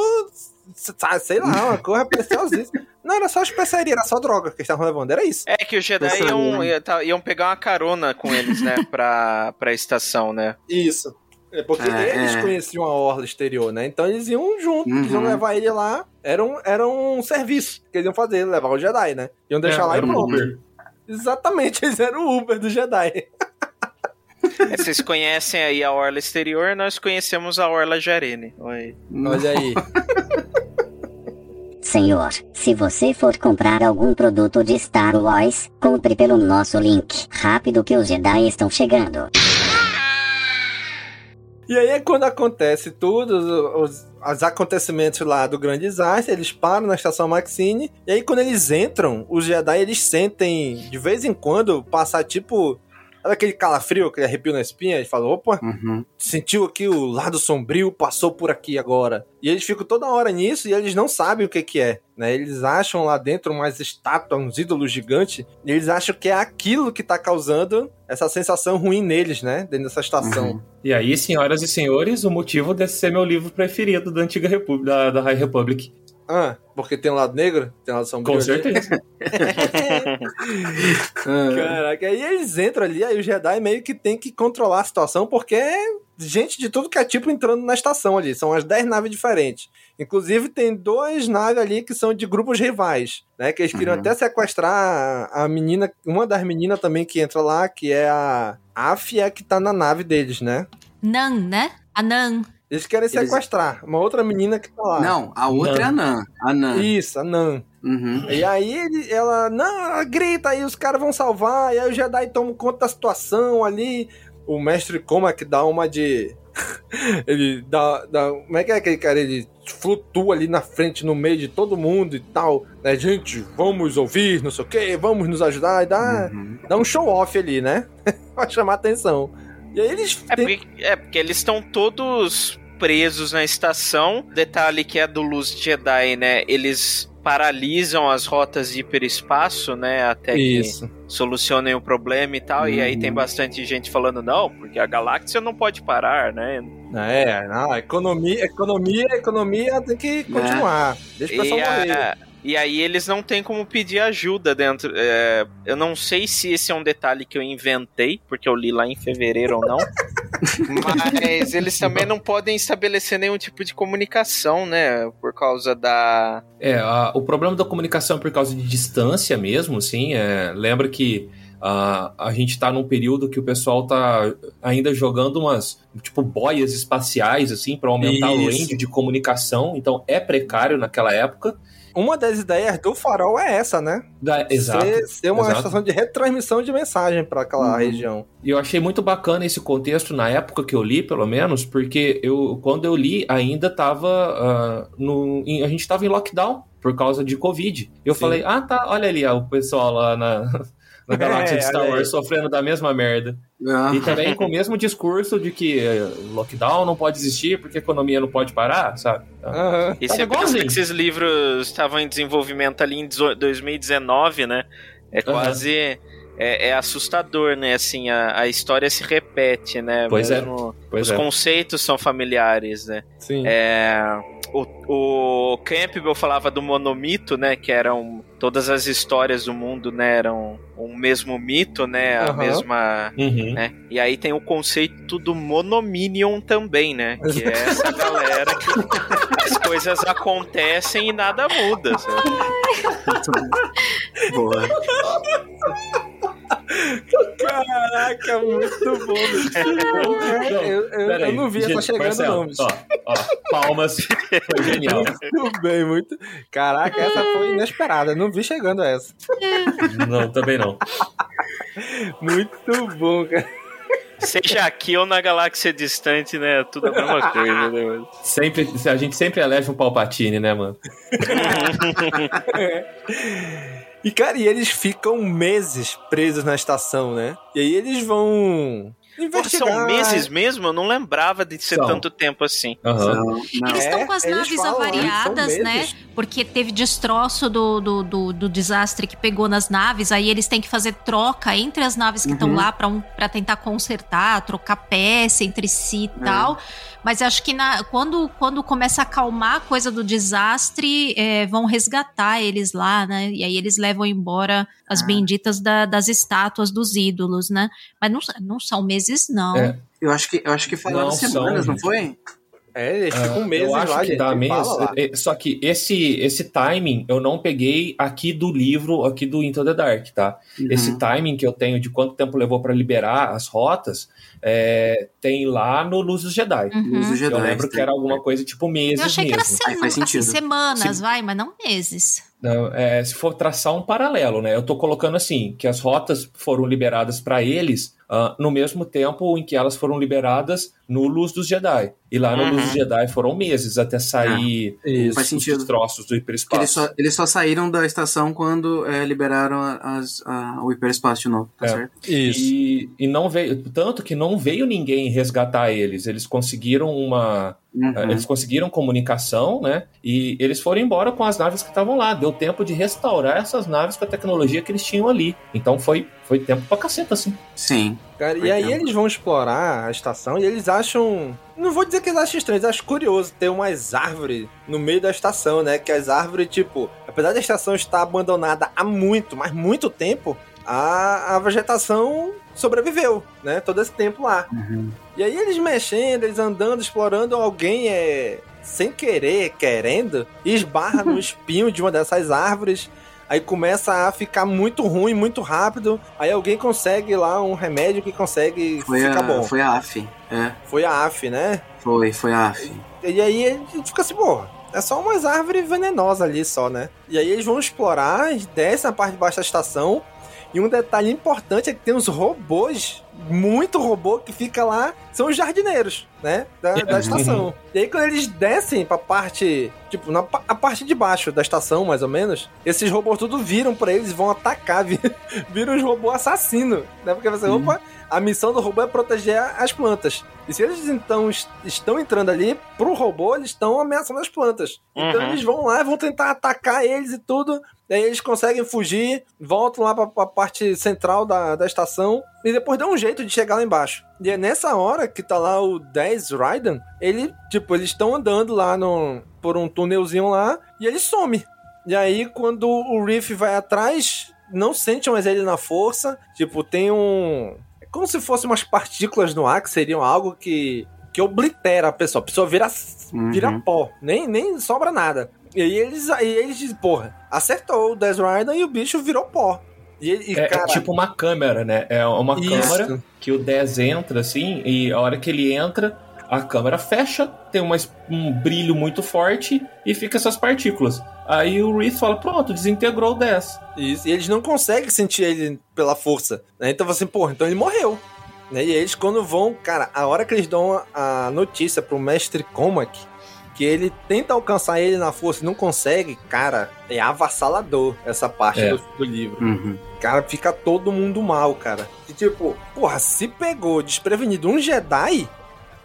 sei lá, uma coisa preciosíssima. *laughs* Não, era só especiaria, era só droga que eles estavam levando, era isso. É que os Jedi iam, ia- iam pegar uma carona com eles, né? pra, pra estação, né? Isso. É porque É, eles é. conheciam a orla exterior, né? Então eles iam junto, Uhum. eles iam levar ele lá. Era um, era um serviço que eles iam fazer, levar o Jedi, né? Iam deixar É, lá e um pronto. Uber. Exatamente, *laughs* eles eram o Uber do Jedi. É, Vocês conhecem aí a Orla Exterior, nós conhecemos a Orla Jarene. Oi. Olha aí. Senhor, se você for comprar algum produto de Star Wars, compre pelo nosso link. Rápido que os Jedi estão chegando. E aí é quando acontece tudo, os, os- os acontecimentos lá do grande desastre, eles param na estação Maxine, e aí quando eles entram, os Jedi eles sentem de vez em quando passar tipo. Sabe aquele calafrio, aquele arrepio na espinha? Eles falam, opa, sentiu aqui o lado sombrio, passou por aqui agora. E eles ficam toda hora nisso e eles não sabem o que que é. Né? Eles acham lá dentro umas estátuas, uns ídolos gigantes, e eles acham que é aquilo que tá causando essa sensação ruim neles, né? Dentro dessa estação. E aí, senhoras e senhores, o motivo desse ser meu livro preferido da antiga República, da, da High Republic. Ah, porque tem um lado negro? Tem um lado sombrio? Com certeza. *laughs* Caraca, aí eles entram ali, aí o Jedi meio que tem que controlar a situação, porque é gente de tudo que é tipo entrando na estação ali. São umas 10 naves diferentes. Inclusive, tem duas naves ali que são de grupos rivais, né? Que eles queriam Uhum. até sequestrar a, a menina, uma das meninas também que entra lá, que é a Afia, que tá na nave deles, né? Nan, né? A Nan. Eles querem Eles- sequestrar uma outra menina que tá lá. Não, a outra é a Nan. A Nan. Isso, a Nan. Uhum. E aí ele, ela, não, ela grita aí, os caras vão salvar, e aí o Jedi toma conta da situação ali. O mestre Koma que dá uma de. *laughs* ele dá, dá. Como é que é aquele cara? Ele flutua ali na frente, no meio de todo mundo e tal. Né, gente, vamos ouvir, não sei o que, vamos nos ajudar. E dá, Uhum. dá um show off ali, né? *laughs* pra chamar atenção. E aí eles. É porque, é porque eles estão todos presos na estação. Detalhe que é do Luz Jedi, né? Eles paralisam as rotas de hiperespaço, né? Até Isso. que solucionem o problema e tal. E aí tem bastante gente falando, não, porque a galáxia não pode parar, né? É, não, economia, economia, economia tem que continuar. Deixa o pessoal E, morrer. a- e aí eles não têm como pedir ajuda dentro. é, eu não sei se esse é um detalhe que eu inventei, porque eu li lá em fevereiro ou não. *laughs* mas *laughs* eles também não podem estabelecer nenhum tipo de comunicação, né? Por causa da. É, a- o problema da comunicação é por causa de distância mesmo, assim. É, lembra que ah, a gente tá num período que o pessoal tá ainda jogando umas, tipo, boias espaciais, assim, para aumentar o Isso. range de comunicação. Então é precário naquela época. Uma das ideias do farol é essa, né? Da, exato. Ser, ser uma exato. estação de retransmissão de mensagem para aquela Uhum. região. E eu achei muito bacana esse contexto na época que eu li, pelo menos, porque eu, quando eu li, ainda tava. ah, no, em- a gente tava em lockdown por causa de Covid. Eu Sim. falei, ah, tá, olha ali ó, o pessoal lá na, na galáxia É, de Star. Wars sofrendo da mesma merda. Ah. E também com o mesmo discurso de que lockdown não pode existir porque a economia não pode parar, sabe? Aham. E Tava você pensa igualzinho. que esses livros estavam em desenvolvimento ali em 18 2019, né? É quase. É, é assustador, né? Assim, a, a história se repete, né? Pois é. Mesmo Pois os é. conceitos são familiares, né? Sim. É, o, o Campbell falava do monomito, né? Que eram todas as histórias do mundo, né? Eram um mesmo mito, né? A Aham. mesma. Uhum. Né? E aí tem o conceito do monominion também, né? Que é essa *laughs* galera que as coisas acontecem e nada muda. Sabe? Boa. *laughs* Caraca, muito bom. Eu, eu, eu, eu não vi essa chegando, Marcelo, não. Ó, ó, palmas. Foi genial. Muito bem, muito. Caraca, essa foi inesperada. Não vi chegando essa. Não, também não. Muito bom, cara. Seja aqui ou na galáxia distante, né? Tudo a mesma coisa, né, mano? Sempre, a gente sempre elege um Palpatine, né, mano? E, cara, e eles ficam meses presos na estação, né? E aí eles vão investigar. são meses mesmo? Eu não lembrava de ser são. tanto tempo assim. Uhum. Eles estão com as é, naves falam, avariadas, né? Porque teve destroço do, do, do, do, desastre que pegou nas naves. Aí eles têm que fazer troca entre as naves que estão uhum. lá para um, tentar consertar, trocar peça entre si e é. tal. Mas acho que na, quando, quando começa a acalmar a coisa do desastre, é, vão resgatar eles lá, né? E aí eles levam embora as ah. benditas da, das estátuas dos ídolos, né? Mas não, não são meses, não. É. Eu acho que, eu acho que falaram semanas, são, não foi? É, eles ficam uh, meses eu acho lá, que dá meses. É, só que esse, esse timing eu não peguei aqui do livro, aqui do Into the Dark, tá? Uhum. Esse timing que eu tenho de quanto tempo levou para liberar as rotas, é, tem lá no Luz dos Jedi. Uhum. Luz dos Jedi. Eu lembro que era alguma coisa tipo meses Eu achei mesmo. que era sema, faz sentido. Assim, semanas, Se... vai, mas não meses. Não, é, se for traçar um paralelo, né? Eu tô colocando assim, que as rotas foram liberadas para eles uh, no mesmo tempo em que elas foram liberadas no Luz dos Jedi. E lá no uhum. Luz dos Jedi foram meses até sair é, os, os troços do hiperespaço. Eles só, eles só saíram da estação quando é, liberaram as, a, o hiperespaço de novo, tá é. certo? Isso. E, e não veio, tanto que não veio ninguém resgatar eles. Eles conseguiram uma. Uhum. Uh, eles conseguiram comunicação, né? E eles foram embora com as naves que estavam lá. Deu tempo de restaurar essas naves com a tecnologia que eles tinham ali. Então foi, foi tempo pra caceta, assim. Sim. Cara, e aí eles vão explorar a estação e eles acham. Não vou dizer que eles acham estranho, eles acham curioso ter umas árvores no meio da estação, né? Que as árvores, tipo, apesar da estação estar abandonada há muito, mas muito tempo, a, a vegetação sobreviveu, né? Todo esse tempo lá. Uhum. E aí eles mexendo, eles andando, explorando, alguém é sem querer, querendo, esbarra no *laughs* espinho de uma dessas árvores aí começa a ficar muito ruim, muito rápido. Aí alguém consegue lá um remédio que consegue foi ficar a, bom. Foi a AF, é. Foi a AF, né? Foi, foi a AF. E, e aí a gente fica assim, porra. É só umas árvores venenosas ali só, né? E aí eles vão explorar, descem na parte de baixo da estação. E um detalhe importante é que tem uns robôs, muito robô, que fica lá, são os jardineiros, né? Da, da estação. E aí quando eles descem pra parte, tipo, na a parte de baixo da estação, mais ou menos, esses robôs tudo viram pra eles e vão atacar, *laughs* viram os robôs assassinos, né? Porque você, uhum. opa, a missão do robô é proteger as plantas. E se eles então estão entrando ali, pro robô, eles estão ameaçando as plantas. Então uhum. eles vão lá e vão tentar atacar eles e tudo. Daí eles conseguem fugir, voltam lá pra, pra parte central da, da estação e depois dão um jeito de chegar lá embaixo. E é nessa hora que tá lá o 10 Raiden, ele, tipo, eles estão andando lá no, por um túnelzinho lá e ele some. E aí, quando o Riff vai atrás, não sente mais ele na força. Tipo, tem um. Como se fossem umas partículas no ar que seriam algo que. que oblitera a pessoa. A pessoa vira, uhum. vira pó. Nem, nem sobra nada. E aí eles, aí eles dizem, porra, acertou o Dez Rider e o bicho virou pó. E, e, é, cara... é, tipo uma câmera, né? É uma Isso. câmera que o Dez entra assim, e a hora que ele entra, a câmera fecha, tem uma, um brilho muito forte e fica essas partículas. Aí o Reese fala: pronto, desintegrou o 10. Isso, e eles não conseguem sentir ele pela força. Né? Então você, porra, então ele morreu. Né? E eles, quando vão, cara, a hora que eles dão a notícia pro mestre Comac que ele tenta alcançar ele na força e não consegue, cara, é avassalador essa parte é. do, do, livro. Uhum. Cara, fica todo mundo mal, cara. E tipo, porra, se pegou desprevenido um Jedi,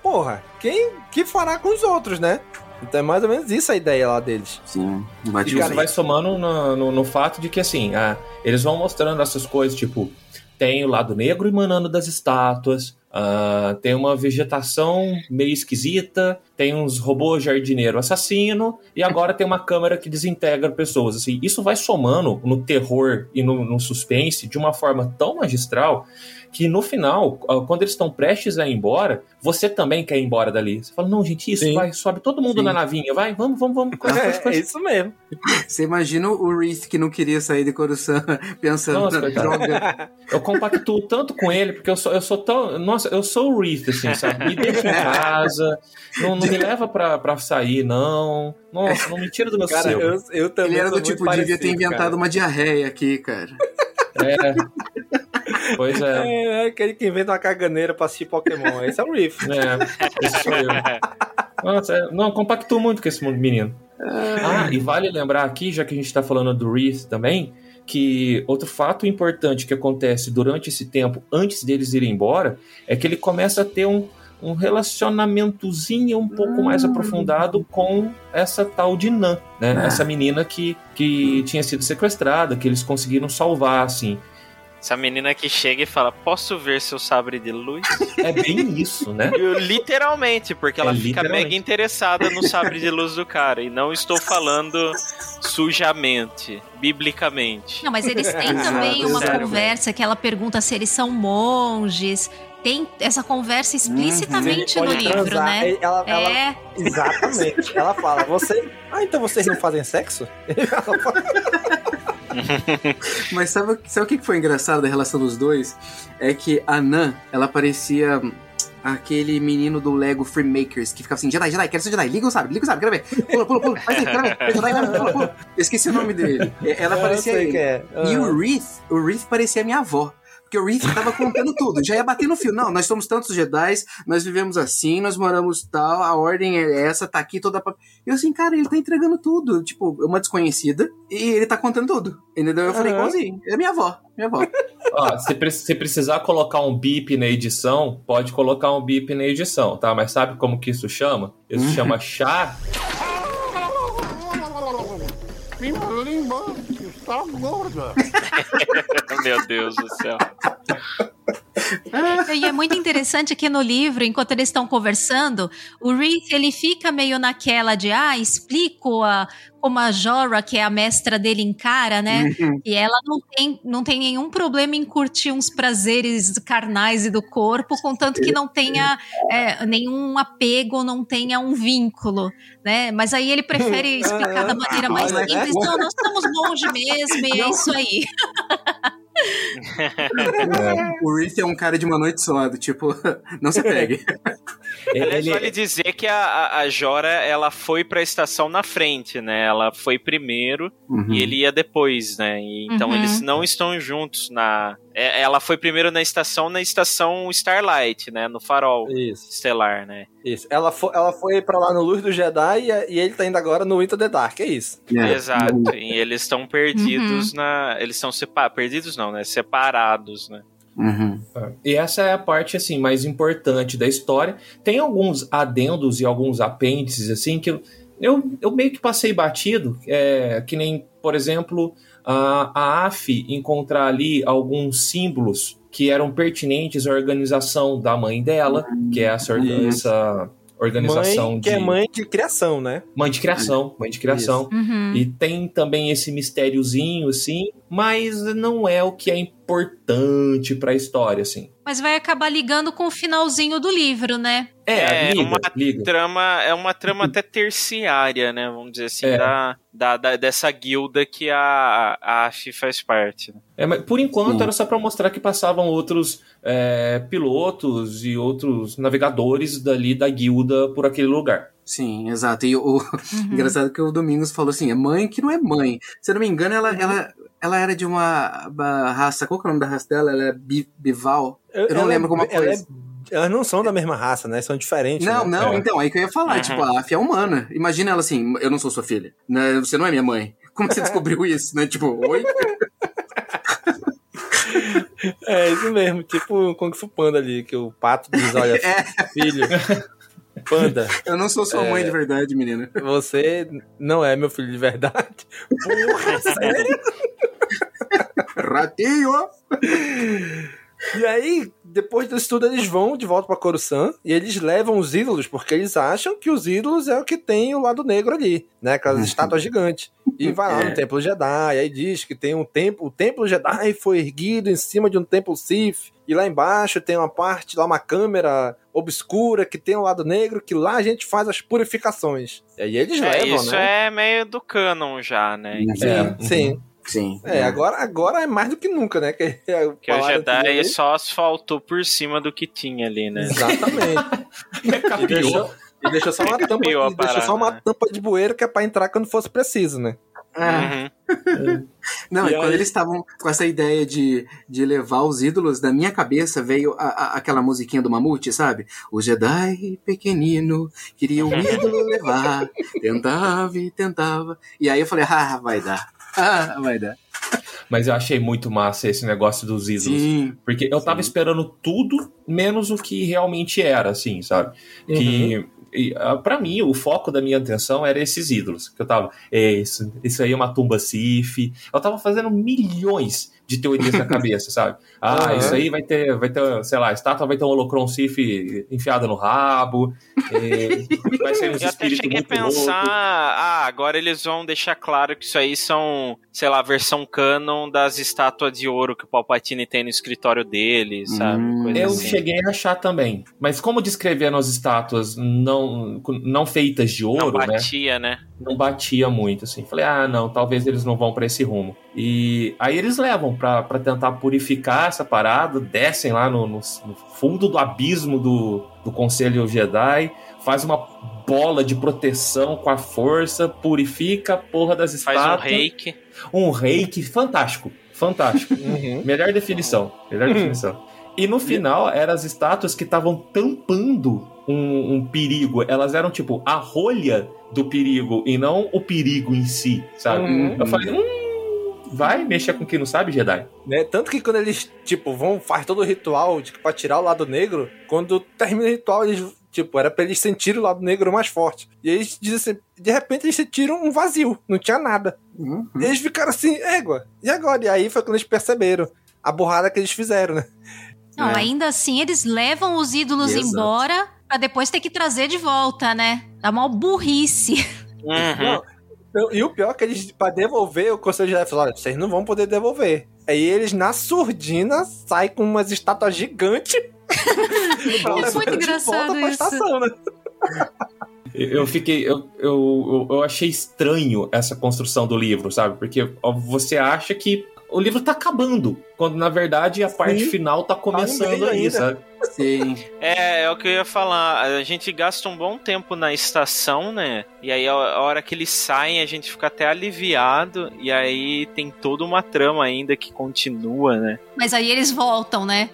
porra, quem que fará com os outros, né? Então é mais ou menos isso a ideia lá deles. Sim, e isso vai somando no, no, no, fato de que, assim, ah, eles vão mostrando essas coisas, tipo, tem o lado negro emanando das estátuas, Uh, tem uma vegetação meio esquisita, tem uns robôs jardineiro assassino, e agora tem uma câmera que desintegra pessoas. Assim, isso vai somando no terror e no, no suspense de uma forma tão magistral que no final, quando eles estão prestes a ir embora, você também quer ir embora dali. Você fala, não, gente, isso, Sim. vai, sobe todo mundo Sim. na navinha, vai, vamos, vamos, vamos. Coisa, coisa, coisa. É, isso mesmo. Você imagina o Reese que não queria sair de Coruscant *laughs* pensando nossa, na droga. Eu compactuo tanto com ele, porque eu sou, eu sou tão. Nossa, eu sou o Reese, assim, sabe? Me deixa em casa, não, não me leva pra, pra sair, não. Nossa, não me tira do meu cara, Eu, eu também ele era do tipo, devia ter inventado cara. uma diarreia aqui, cara. É. Pois é. é. é. aquele que inventa uma caganeira pra assistir Pokémon. Esse é o Riff. É, esse sou eu. Nossa, é, não, compactou muito com esse menino. Ah, e vale lembrar aqui, já que a gente tá falando do Reese também, que outro fato importante que acontece durante esse tempo, antes deles irem embora, é que ele começa a ter um, um relacionamentozinho um pouco mais hum. aprofundado com essa tal de Nan, né? Ah. Essa menina que, que tinha sido sequestrada, que eles conseguiram salvar, assim. Essa menina que chega e fala: Posso ver seu sabre de luz? É bem isso, né? literalmente, porque ela é fica mega interessada no sabre de luz do cara. E não estou falando sujamente, biblicamente. Não, mas eles têm *laughs* também uma conversa que ela pergunta se eles são monges tem essa conversa explicitamente uhum. no livro, transar. né? Ela, ela, é. Exatamente. Ela fala, você. Ah, então vocês não fazem sexo? *laughs* Mas sabe, sabe o que foi engraçado da relação dos dois? É que a Nan, ela parecia aquele menino do Lego Freemakers que ficava assim, Jedi, Jedi, quero ser Jedi, liga o sabre, liga o sabre, quero ver, pula, pula, pula, faz aí, quero ver, Jedi, pula, pula. Eu esqueci o nome dele. Ela parecia ele. É. Uhum. E o Reith, o Reith parecia minha avó. Porque o Reith tava contando tudo, já ia bater no fio. Não, nós somos tantos Jedi, nós vivemos assim, nós moramos tal, a ordem é essa, tá aqui toda. Eu assim, cara, ele tá entregando tudo. Tipo, uma desconhecida, e ele tá contando tudo. Entendeu? Eu falei, igualzinho. É minha avó, minha avó. Ó, se, pre se precisar colocar um bip na edição, pode colocar um bip na edição, tá? Mas sabe como que isso chama? Isso chama *laughs* chá. Tá gorda. *laughs* Meu Deus do céu. e é muito interessante que no livro, enquanto eles estão conversando, o Reith ele fica meio naquela de ah, explico a, como a Jorah, que é a mestra dele, encara, né? Uhum. E ela não tem, não tem nenhum problema em curtir uns prazeres carnais e do corpo, contanto que não tenha é, nenhum apego, não tenha um vínculo, né? Mas aí ele prefere *laughs* explicar da maneira mais simples. Não, nós somos monge mesmo, e é isso aí. *laughs* *laughs* o Reef é um cara de uma noite só, do tipo, *laughs* não se pegue. *laughs* Aliás, vale dizer que a, a Jora, ela foi pra estação na frente, né? Ela foi primeiro uhum. e ele ia depois, né? E, então uhum. eles não estão juntos na... É, ela foi primeiro na estação, na estação Starlight, né? No farol Isso. estelar, né? Isso. Ela foi, ela foi pra lá no Luz do Jedi e, e ele tá indo agora no Into the Dark, é isso. É. Exato. E eles estão perdidos uhum. na... Eles estão separados. Perdidos não, né? Separados, né? Uhum. E essa é a parte assim mais importante da história. Tem alguns adendos e alguns apêndices assim que eu, eu, meio que passei batido, é, que nem, por exemplo, a, a AF encontrar ali alguns símbolos que eram pertinentes à organização da mãe dela, que é essa, essa organização mãe, que é mãe de criação, né? Mãe de criação, mãe de criação. Uhum. E tem também esse mistériozinho, assim, mas não é o que é importante para a história, assim. Mas vai acabar ligando com o finalzinho do livro, né? É, é liga, uma liga. trama, é uma trama *laughs* até terciária, né? Vamos dizer assim, é. da, da, da, dessa guilda que a, a AF faz parte. Né? É, mas por enquanto Sim. era só para mostrar que passavam outros é, pilotos e outros navegadores dali da guilda por aquele lugar. Sim, exato. E o uhum. engraçado que o Domingos falou assim: é mãe que não é mãe. Se eu não me engano, ela, uhum. ela, ela era de uma, uma raça. Qual que é o nome da raça dela? Ela é bival. Eu, eu não lembro é, como ela é elas não são da mesma raça, né? São diferentes. Não, né? não, é. então, aí que eu ia falar. Uhum. Tipo, a Afia é humana. Imagina ela assim, eu não sou sua filha. Né? Você não é minha mãe. Como você *laughs* descobriu isso, né? Tipo, oi? *laughs* É isso mesmo, tipo o Kung Fu Panda ali, que o pato diz, olha, *laughs* é. filho, panda. *laughs* Eu não sou sua é, mãe de verdade, menina. Você não é meu filho de verdade. Porra, *laughs* sério? Ratinho! E aí, depois disso tudo, eles vão de volta pra Coruscant e eles levam os ídolos, porque eles acham que os ídolos é o que tem o lado negro ali, né? Aquelas estátuas gigantes. E vai lá no É. Templo Jedi, aí diz que tem um templo, o Templo Jedi foi erguido em cima de um templo Sith, e lá embaixo tem uma parte, lá uma câmera obscura que tem o lado negro, que lá a gente faz as purificações. E aí eles É, levam, isso né? é meio do canon já, né? Sim, sim. Sim. É, agora, agora é mais do que nunca, né? *laughs* Que, Que o Jedi anteriormente. só asfaltou por cima do que tinha ali, né? Exatamente. *laughs* e, deixou, e deixou só uma, *laughs* tampa, Capiou a deixou só parada, uma né? tampa de bueiro que é pra entrar quando fosse preciso, né? Uhum. Não, E e, quando aí- eles estavam com essa ideia de, de levar os ídolos, da minha cabeça veio a- a- aquela musiquinha do Mamute, sabe? O Jedi pequenino queria o ídolo levar, tentava e tentava. E aí eu falei, ah, vai dar. Ah, vai dar. Mas eu achei muito massa esse negócio dos ídolos. Sim. Porque eu tava esperando tudo menos o que realmente era, assim, sabe? Que. E, ah, pra mim, o foco da minha atenção era esses ídolos. Que eu tava. É, isso, isso aí é uma tumba Sif. Eu tava fazendo milhões de teorias na *laughs* cabeça, sabe? Ah, Aham. isso aí vai ter, vai ter, sei lá, a estátua vai ter um holocron Sif enfiado no rabo. é, *laughs* vai ser uns Eu até cheguei a pensar, loucos. ah, agora eles vão deixar claro que isso aí são, sei lá, a versão canon das estátuas de ouro que o Palpatine tem no escritório dele, sabe? Coisa Eu assim. cheguei a achar também. Mas como descreveram as estátuas não, não feitas de Não ouro, né? batia, né? Não batia muito, assim. Falei, ah, não, talvez eles não vão pra esse rumo. E aí eles levam pra pra tentar purificar essa parada, descem lá no, no- no fundo do abismo do, do Conselho Jedi, faz uma bola de proteção com a força, purifica a porra das Faz estátuas. um reiki. Um reiki fantástico. Fantástico. *laughs* Uhum. Melhor definição. Melhor definição. E no final, eram as estátuas que estavam tampando um, um perigo. Elas eram tipo a rolha do perigo e não o perigo em si, sabe? Uhum. Eu falei, hum, vai mexer com quem não sabe, Jedi? Né? Tanto que quando eles, tipo, vão, faz todo o ritual de, pra tirar o lado negro, quando termina o ritual, eles, tipo, era pra eles sentirem o lado negro mais forte. E aí eles dizem assim, de repente eles sentiram um vazio, não tinha nada. Uhum. E eles ficaram assim, égua, e agora? E aí foi quando eles perceberam a burrada que eles fizeram, né? Não, É. ainda assim eles levam os ídolos Exato. embora pra depois ter que trazer de volta, né? Dá mal burrice. Uhum. Não, não, e o pior é que eles, pra devolver, o Conselho Jedi falou, olha, vocês não vão poder devolver. Aí eles, na surdina, saem com umas estátuas gigantes. *laughs* pra É muito engraçado isso. estação, né? Eu fiquei. Eu, eu, eu achei estranho essa construção do livro, sabe? Porque você acha que o livro tá acabando, quando na verdade a parte Sim. final tá começando meio aí, sabe? Sim. É, é o que eu ia falar. A gente gasta um bom tempo na estação, né? E aí a hora que eles saem, a gente fica até aliviado. E aí tem toda uma trama ainda que continua, né? Mas aí eles voltam, né?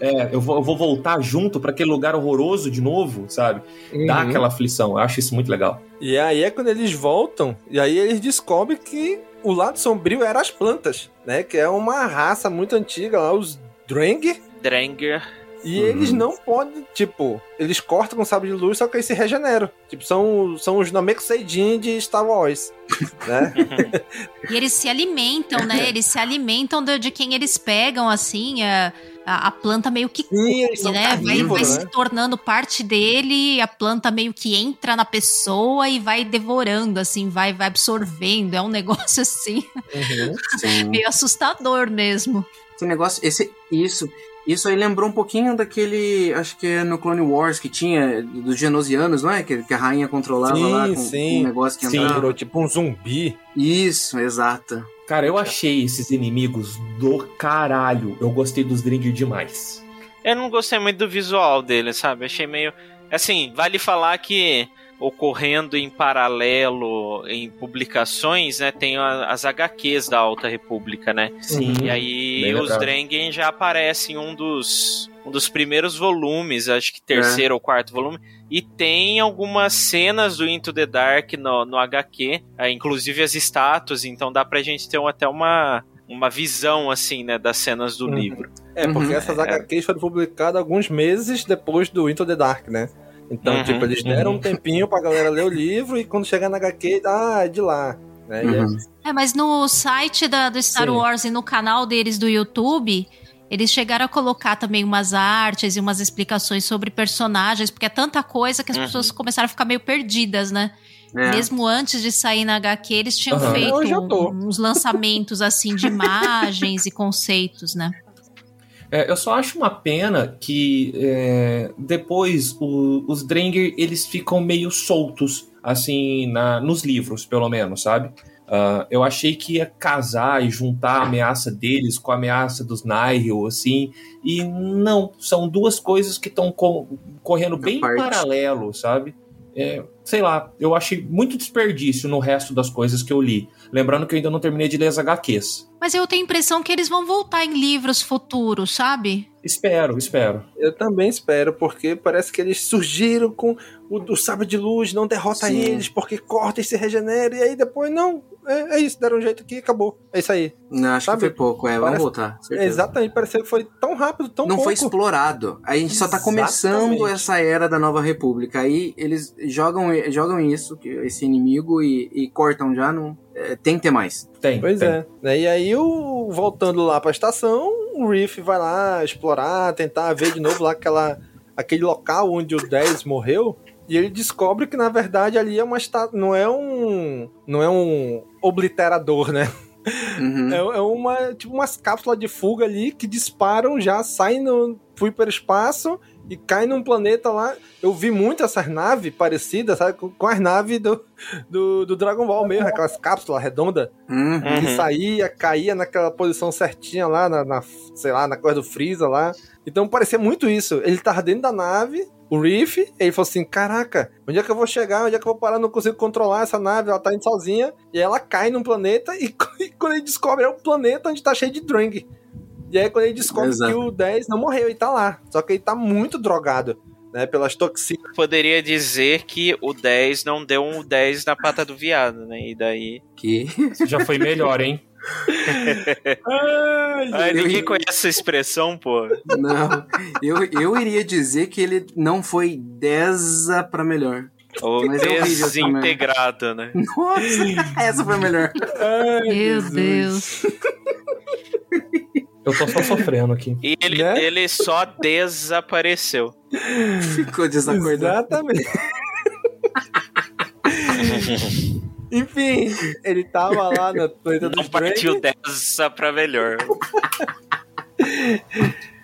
É, eu vou, eu vou voltar junto pra aquele lugar horroroso de novo, sabe? Dá Uhum. aquela aflição. Eu acho isso muito legal. E aí é quando eles voltam, e aí eles descobrem que o lado sombrio era as plantas, né? Que é uma raça muito antiga lá, os Drang. Dranger. E Uhum. eles não podem, tipo, eles cortam com sabre de luz, só que eles se regeneram. Tipo, são, são os Namekusei-Jin de Star Wars, né? E eles se alimentam, né? Eles se alimentam de, de quem eles pegam, assim, a, a, a planta meio que Sim, são né? Vai, vai carnívoros, se né? tornando parte dele, a planta meio que entra na pessoa e vai devorando, assim, vai, vai absorvendo. É um negócio *laughs* assim, Uhum. Sim. meio assustador mesmo. Esse negócio, esse, isso, isso aí lembrou um pouquinho daquele, acho que é no Clone Wars que tinha, dos Genosianos, não é? Que, que a rainha controlava Sim, lá com, sim. com um negócio que Sim, entrava. virou tipo um zumbi. Isso, exato. Cara, eu achei esses inimigos do caralho. Eu gostei dos Dringer demais. Eu não gostei muito do visual dele, sabe? Achei meio. Assim, vale falar que ocorrendo em paralelo em publicações, né? Tem a- as HQs da Alta República, né? Sim. E aí Bem os. Drengen já aparecem em um dos, um dos primeiros volumes, acho que terceiro ou quarto volume. E tem algumas cenas do Into the Dark no, no HQ, é, inclusive as estátuas, então dá pra gente ter até uma, uma visão, assim, né, das cenas do Uhum. livro. É, porque Uhum. essas HQs foram publicadas alguns meses depois do Into the Dark, né? Então, Uhum, tipo, eles deram uhum. um tempinho pra galera ler o livro e quando chegar na HQ, ah, é de lá. Né? É- Uhum. É, mas no site da, do Star Sim. Wars e no canal deles do YouTube, Eles chegaram a colocar também umas artes e umas explicações sobre personagens, porque é tanta coisa que as uhum. pessoas começaram a ficar meio perdidas, né? É. Mesmo antes de sair na HQ, eles tinham uhum. feito uns lançamentos assim de imagens e conceitos, né? É, eu só acho uma pena que é, depois o, os Drenger eles ficam meio soltos, assim, na, nos livros, pelo menos, sabe? Uh, eu achei que ia casar e juntar a ameaça deles com a ameaça dos Nihil, assim, e não, são duas coisas que estão co correndo bem em paralelo, sabe? É, sei lá, eu achei muito desperdício no resto das coisas que eu li. Lembrando que eu ainda não terminei de ler as HQs. Mas eu tenho a impressão que eles vão voltar em livros futuros, sabe? Espero, espero. Eu também espero, porque parece que eles surgiram com o do sábio de luz, não derrota Sim. eles, porque corta e se regenera, e aí depois não, é, é, isso, deram um jeito aqui e acabou. É isso aí. Não, acho Sabe? que foi pouco, é, vamos voltar. Certeza. Exatamente, pareceu que foi tão rápido, tão Não pouco. foi explorado. A gente só tá começando essa era da nova república. Aí eles jogam, jogam isso, esse inimigo, e, e cortam já, não, é, tem que ter mais. Tem. Pois tem. é. Né, e aí, o, voltando lá pra estação, o Riff vai lá explorar, tentar ver de novo lá aquela, aquele local onde o 10 morreu. E ele descobre que na verdade ali é uma não é um não é um obliterador, né? Uhum. É, é, uma tipo umas cápsulas de fuga ali que disparam já saem no pro hiperespaço e cai num planeta lá. Eu vi muito essas naves parecidas, sabe? Com, as naves do, do, do, Dragon Ball mesmo, aquelas cápsulas redondas. Uhum. Que saía, caía naquela posição certinha lá, na, na, sei lá, na coisa do Freeza lá. Então parecia muito isso. Ele tava dentro da nave, o Reef, ele falou assim: Caraca, onde é que eu vou chegar? Onde é que eu vou parar? Não consigo controlar essa nave, ela tá indo sozinha. E ela cai num planeta, e, e *laughs* quando ele descobre, é um planeta onde tá cheio de Drang. E aí, quando ele descobre Exato. que o 10 não morreu, ele tá lá. Só que ele tá muito drogado. Né, pelas toxinas. Poderia dizer que o 10 não deu um 10 na pata do viado, né? E daí. Que? Já foi melhor, hein? *laughs* Ai, Ai, ninguém conhece essa expressão, pô. Não, eu, eu iria dizer que ele não foi 10 para melhor. Ou Mas é desintegrado, né? Nossa, essa foi melhor. Ai, Meu Deus. *laughs* Eu tô só sofrendo aqui. E ele, né? ele só desapareceu. Ficou desacordado. Exatamente. *laughs* Enfim, ele tava lá na planeta dos Não partiu dessa pra melhor.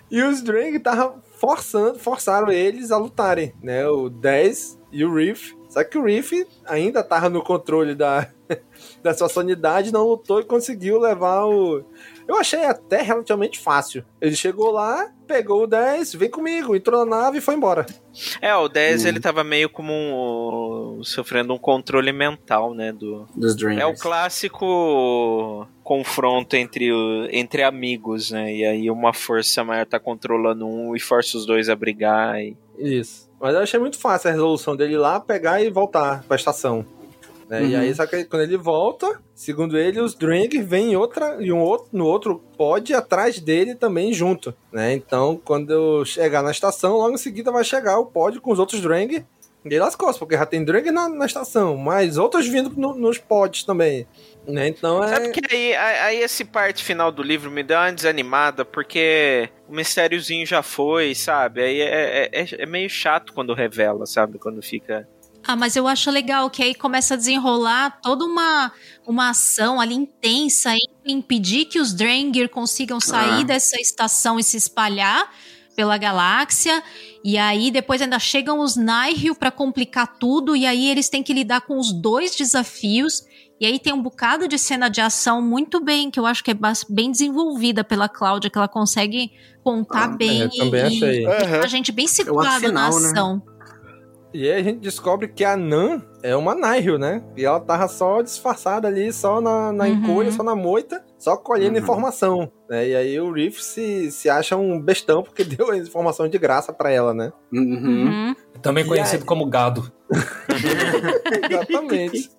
e os Drang estavam forçando, forçaram eles a lutarem, né? O 10 e o Reef. Só que o Reef ainda tava no controle da, *laughs* da sua sanidade, não lutou e conseguiu levar o, eu achei até relativamente fácil. Ele chegou lá, pegou o 10, vem comigo, entrou na nave e foi embora. É, o 10 hum. ele tava meio como um, sofrendo um controle mental, né? Do, Dos Dreamers. É o clássico confronto entre, entre amigos, né? E aí uma força maior tá controlando um e força os dois a brigar. E... Isso. Mas eu achei muito fácil a resolução dele ir lá, pegar e voltar pra estação. Né? Uhum. E aí, só que quando ele volta, segundo ele, os Drang vêm outra, e um outro, no outro pod atrás dele também junto. Né? Então, quando eu chegar na estação, logo em seguida vai chegar o pod com os outros Drang e as costas, porque já tem Drang na, na estação, mas outros vindo no, nos pods também. Né? Então é. Sabe que aí, aí esse parte final do livro me deu uma desanimada, porque o mistériozinho já foi, sabe? Aí é, é, é, é meio chato quando revela, sabe? Quando fica ah, mas eu acho legal que aí começa a desenrolar toda uma, uma ação ali intensa em impedir que os Drangir consigam sair ah. dessa estação e se espalhar pela galáxia. E aí depois ainda chegam os Nihil para complicar tudo. E aí eles têm que lidar com os dois desafios. E aí tem um bocado de cena de ação muito bem, que eu acho que é bem desenvolvida pela Cláudia, que ela consegue contar ah, bem é, e, e uhum. a gente bem situada na né? ação. Né? E aí a gente descobre que a Nan é uma Nihil, né? E ela tava só disfarçada ali, só na, na uhum. encolha, só na moita, só colhendo uhum. informação. Né? E aí o Riff se, se acha um bestão porque *laughs* deu a informação de graça para ela, né? Uhum. uhum. Também conhecido aí... como gado. *laughs* Exatamente.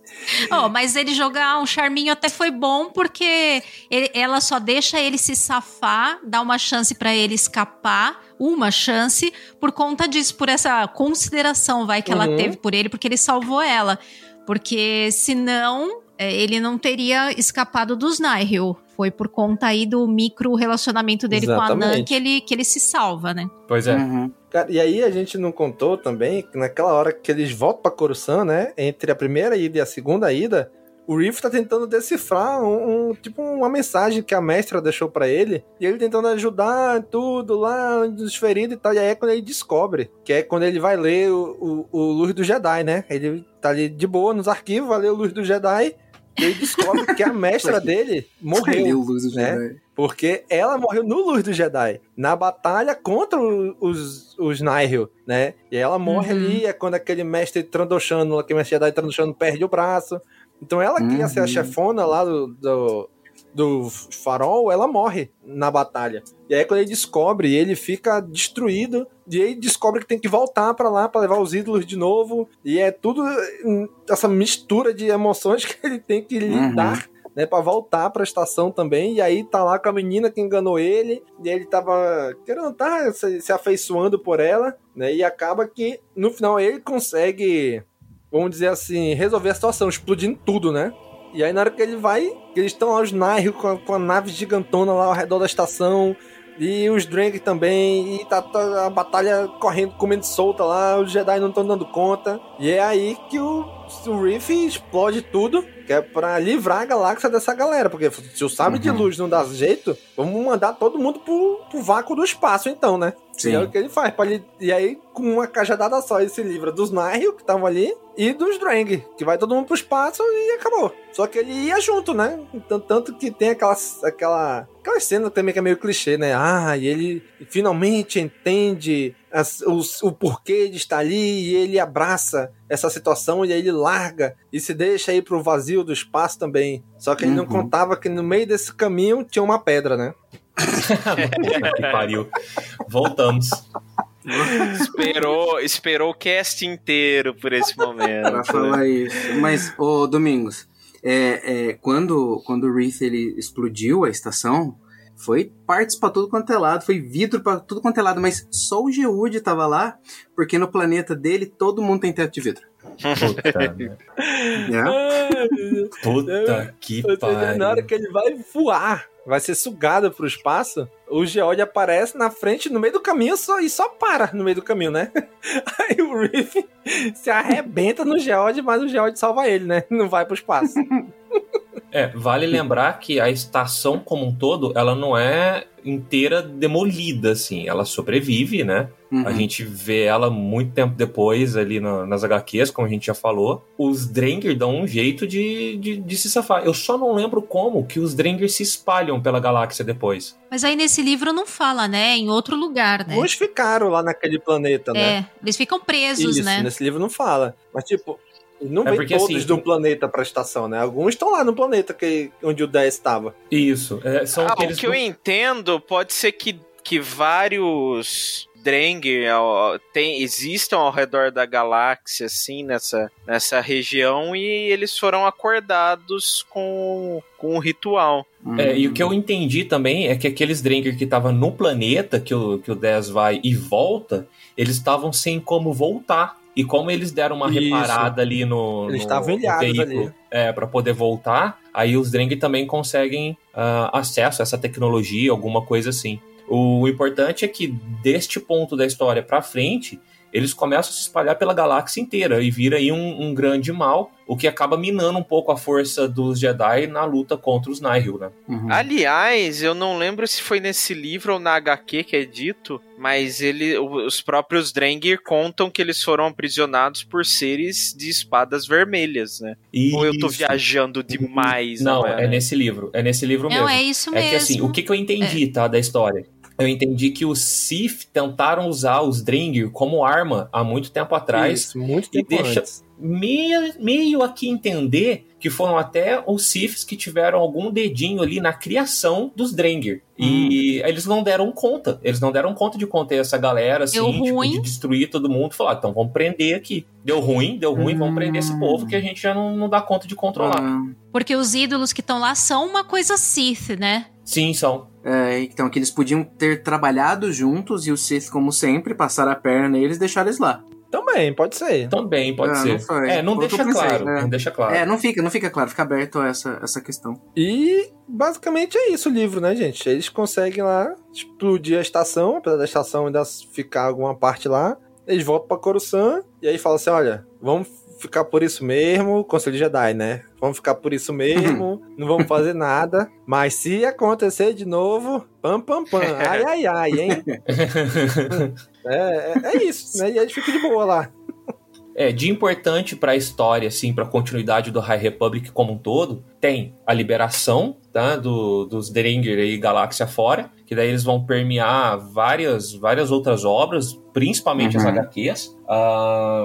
Oh, mas ele jogar um charminho até foi bom porque ele, ela só deixa ele se safar, dá uma chance para ele escapar, uma chance por conta disso, por essa consideração vai que uhum. ela teve por ele, porque ele salvou ela. Porque senão é, ele não teria escapado dos Nihil. Foi por conta aí do micro relacionamento dele com a Nan Exatamente. que ele, que ele se salva, né? Pois é. Uhum. Cara, e aí a gente não contou também que naquela hora que eles voltam pra Coruscant, né? Entre a primeira ida e a segunda ida, o Reef tá tentando decifrar um, um- tipo uma mensagem que a mestra deixou pra ele, e ele tentando ajudar tudo lá, dos feridos e tal. E aí é quando ele descobre, que é quando ele vai ler o, o, o Luz do Jedi, né? Ele tá ali de boa nos arquivos, vai ler o Luz do Jedi, e ele descobre que a *laughs* mestra dele morreu. Luz do né? Jedi. Porque ela morreu no Luz do Jedi, na batalha contra os, os Nihil, né? E ela morre Uhum. ali, é quando aquele mestre Trandoshano, aquele mestre Jedi Trandoshano perde o braço. Então ela que ia ser a Uhum. chefona lá do, do, do farol, ela morre na batalha. E aí quando ele descobre, ele fica destruído, e aí descobre que tem que voltar pra lá pra levar os ídolos de novo, e é tudo hum, essa mistura de emoções *laughs* que ele tem que Uhum. lidar né, para voltar pra estação também, e aí tá lá com a menina que enganou ele, e ele tava querendo tá se, se afeiçoando por ela, né, e acaba que no final ele consegue, vamos dizer assim, resolver a situação, explodindo tudo, né? E aí na hora que ele vai, eles estão lá os Nihil com a, com a nave gigantona lá ao redor da estação, e os Drang também, e tá, tá a batalha correndo, comendo solta lá, os Jedi não estão dando conta. E é aí que o, o Reef explode tudo, que é pra livrar a galáxia dessa galera. Porque se o sábio de luz não dá jeito, vamos mandar todo mundo pro, pro vácuo do espaço, então, né? Sim. E é o que ele faz. Ele, e aí, com uma cajadada só, ele se livra dos Nihil, que estavam ali, e dos Drang, que vai todo mundo pro espaço e acabou. Só que ele ia junto, né? Então, tanto que tem aquela, aquela, aquela cena também que é meio clichê, né? Ah, e ele finalmente entende as- os- o porquê de estar ali e ele abraça essa situação e aí ele larga e se deixa ir pro vazio do espaço também. Só que ele não Uhum. contava que no meio desse caminho tinha uma pedra, né? *laughs* Que pariu. Voltamos. Esperou, esperou o cast inteiro por esse momento. Pra falar isso. Mas, ô Domingos, é, é, quando, quando o Wreath ele explodiu a estação, foi partes pra tudo quanto é lado, foi vidro pra tudo quanto é lado, mas só o Geud tava lá, porque no planeta dele todo mundo tem teto de vidro. Puta, merda. *laughs* É. Puta que seja, na hora pariu. que ele vai voar, vai ser sugado pro espaço, o Geode aparece na frente, no meio do caminho, só, e só para no meio do caminho, né? *laughs* Aí o Riff se arrebenta no Geode, mas o Geode salva ele, né? Não vai pro espaço. *laughs* É, vale lembrar que a estação como um todo, ela não é inteira demolida, assim. Ela sobrevive, né? Uhum. A gente vê ela muito tempo depois ali na- nas HQs, como a gente já falou. Os Drenger dão um jeito de, de, de se safar. Eu só não lembro como que os Drenger se espalham pela galáxia depois. Mas aí nesse livro não fala, né? Em outro lugar, né? Uns ficaram lá naquele planeta, né? É, eles ficam presos, Isso, né? nesse livro não fala. Mas, tipo, não É vem porque, todos assim, do planeta pra estação, né? Alguns estão lá no planeta que, onde o 10 estava. Isso. é, são Ah, o que eu entendo pode ser que, que vários tem, existam ao redor da galáxia, assim, nessa, nessa região, e eles foram acordados com, com um ritual. É, e o que eu entendi também é que aqueles Drenger que estavam no planeta, que o, que o 10 vai e volta, eles estavam sem como voltar. E como eles deram uma Isso. reparada ali no, Eles no- no veículo, ali. É, para poder voltar, aí os Dreng também conseguem ah, acesso a essa tecnologia, alguma coisa assim. O importante é que deste ponto da história pra frente, eles começam a se espalhar pela galáxia inteira e vira aí um, um grande mal, o que acaba minando um pouco a força dos Jedi na luta contra os Nihil, né? Uhum. Aliás, eu não lembro se foi nesse livro ou na HQ que é dito, mas ele, os próprios Drengir contam que eles foram aprisionados por seres de espadas vermelhas, né? Ou eu tô Isso. viajando demais, Não, não, é nesse livro. É nesse livro Não, mesmo. é isso É que assim, mesmo. o que, que eu entendi, tá, da história? Eu entendi que os Sith tentaram usar os Drengir como arma há muito tempo atrás. Isso, muito e tempo deixa antes. meio, meio aqui entender que foram até os Siths que tiveram algum dedinho ali na criação dos Drengir. E Hum. eles não deram conta. Eles não deram conta de conter essa galera, assim, Deu tipo, de destruir todo mundo. Falar, então vamos prender aqui. Deu ruim, deu ruim, vamos prender esse povo que a gente já não, não dá conta de controlar. Ah, Porque os ídolos que estão lá são uma coisa Sith, né? Sim, são. É, então, que eles podiam ter trabalhado juntos e o Sith, como sempre, passaram a perna neles e deixaram eles lá. Também, pode ser. Também pode Ah, ser. não foi. é, não deixa pensei, claro. né? Não deixa claro. É, não fica, não fica claro, fica aberto a essa, essa questão. E basicamente é isso o livro, né, gente? Eles conseguem lá explodir a estação, apesar da estação ainda ficar alguma parte lá. Eles voltam pra Coruscant e aí falam assim: olha, vamos ficar por isso mesmo, Conselho Jedi, né? Vamos ficar por isso mesmo, não vamos fazer nada. Mas se acontecer de novo, pam, pam, pam. *laughs* Ai, ai, ai, hein? *laughs* é, é, é isso, né? E eles ficam de boa lá. É, de importante para a história, assim, para a continuidade do High Republic como um todo, tem a liberação tá, do, dos Drengir e Galáxia fora, que daí eles vão permear várias, várias outras obras, principalmente as Uhum. HQs. Ah,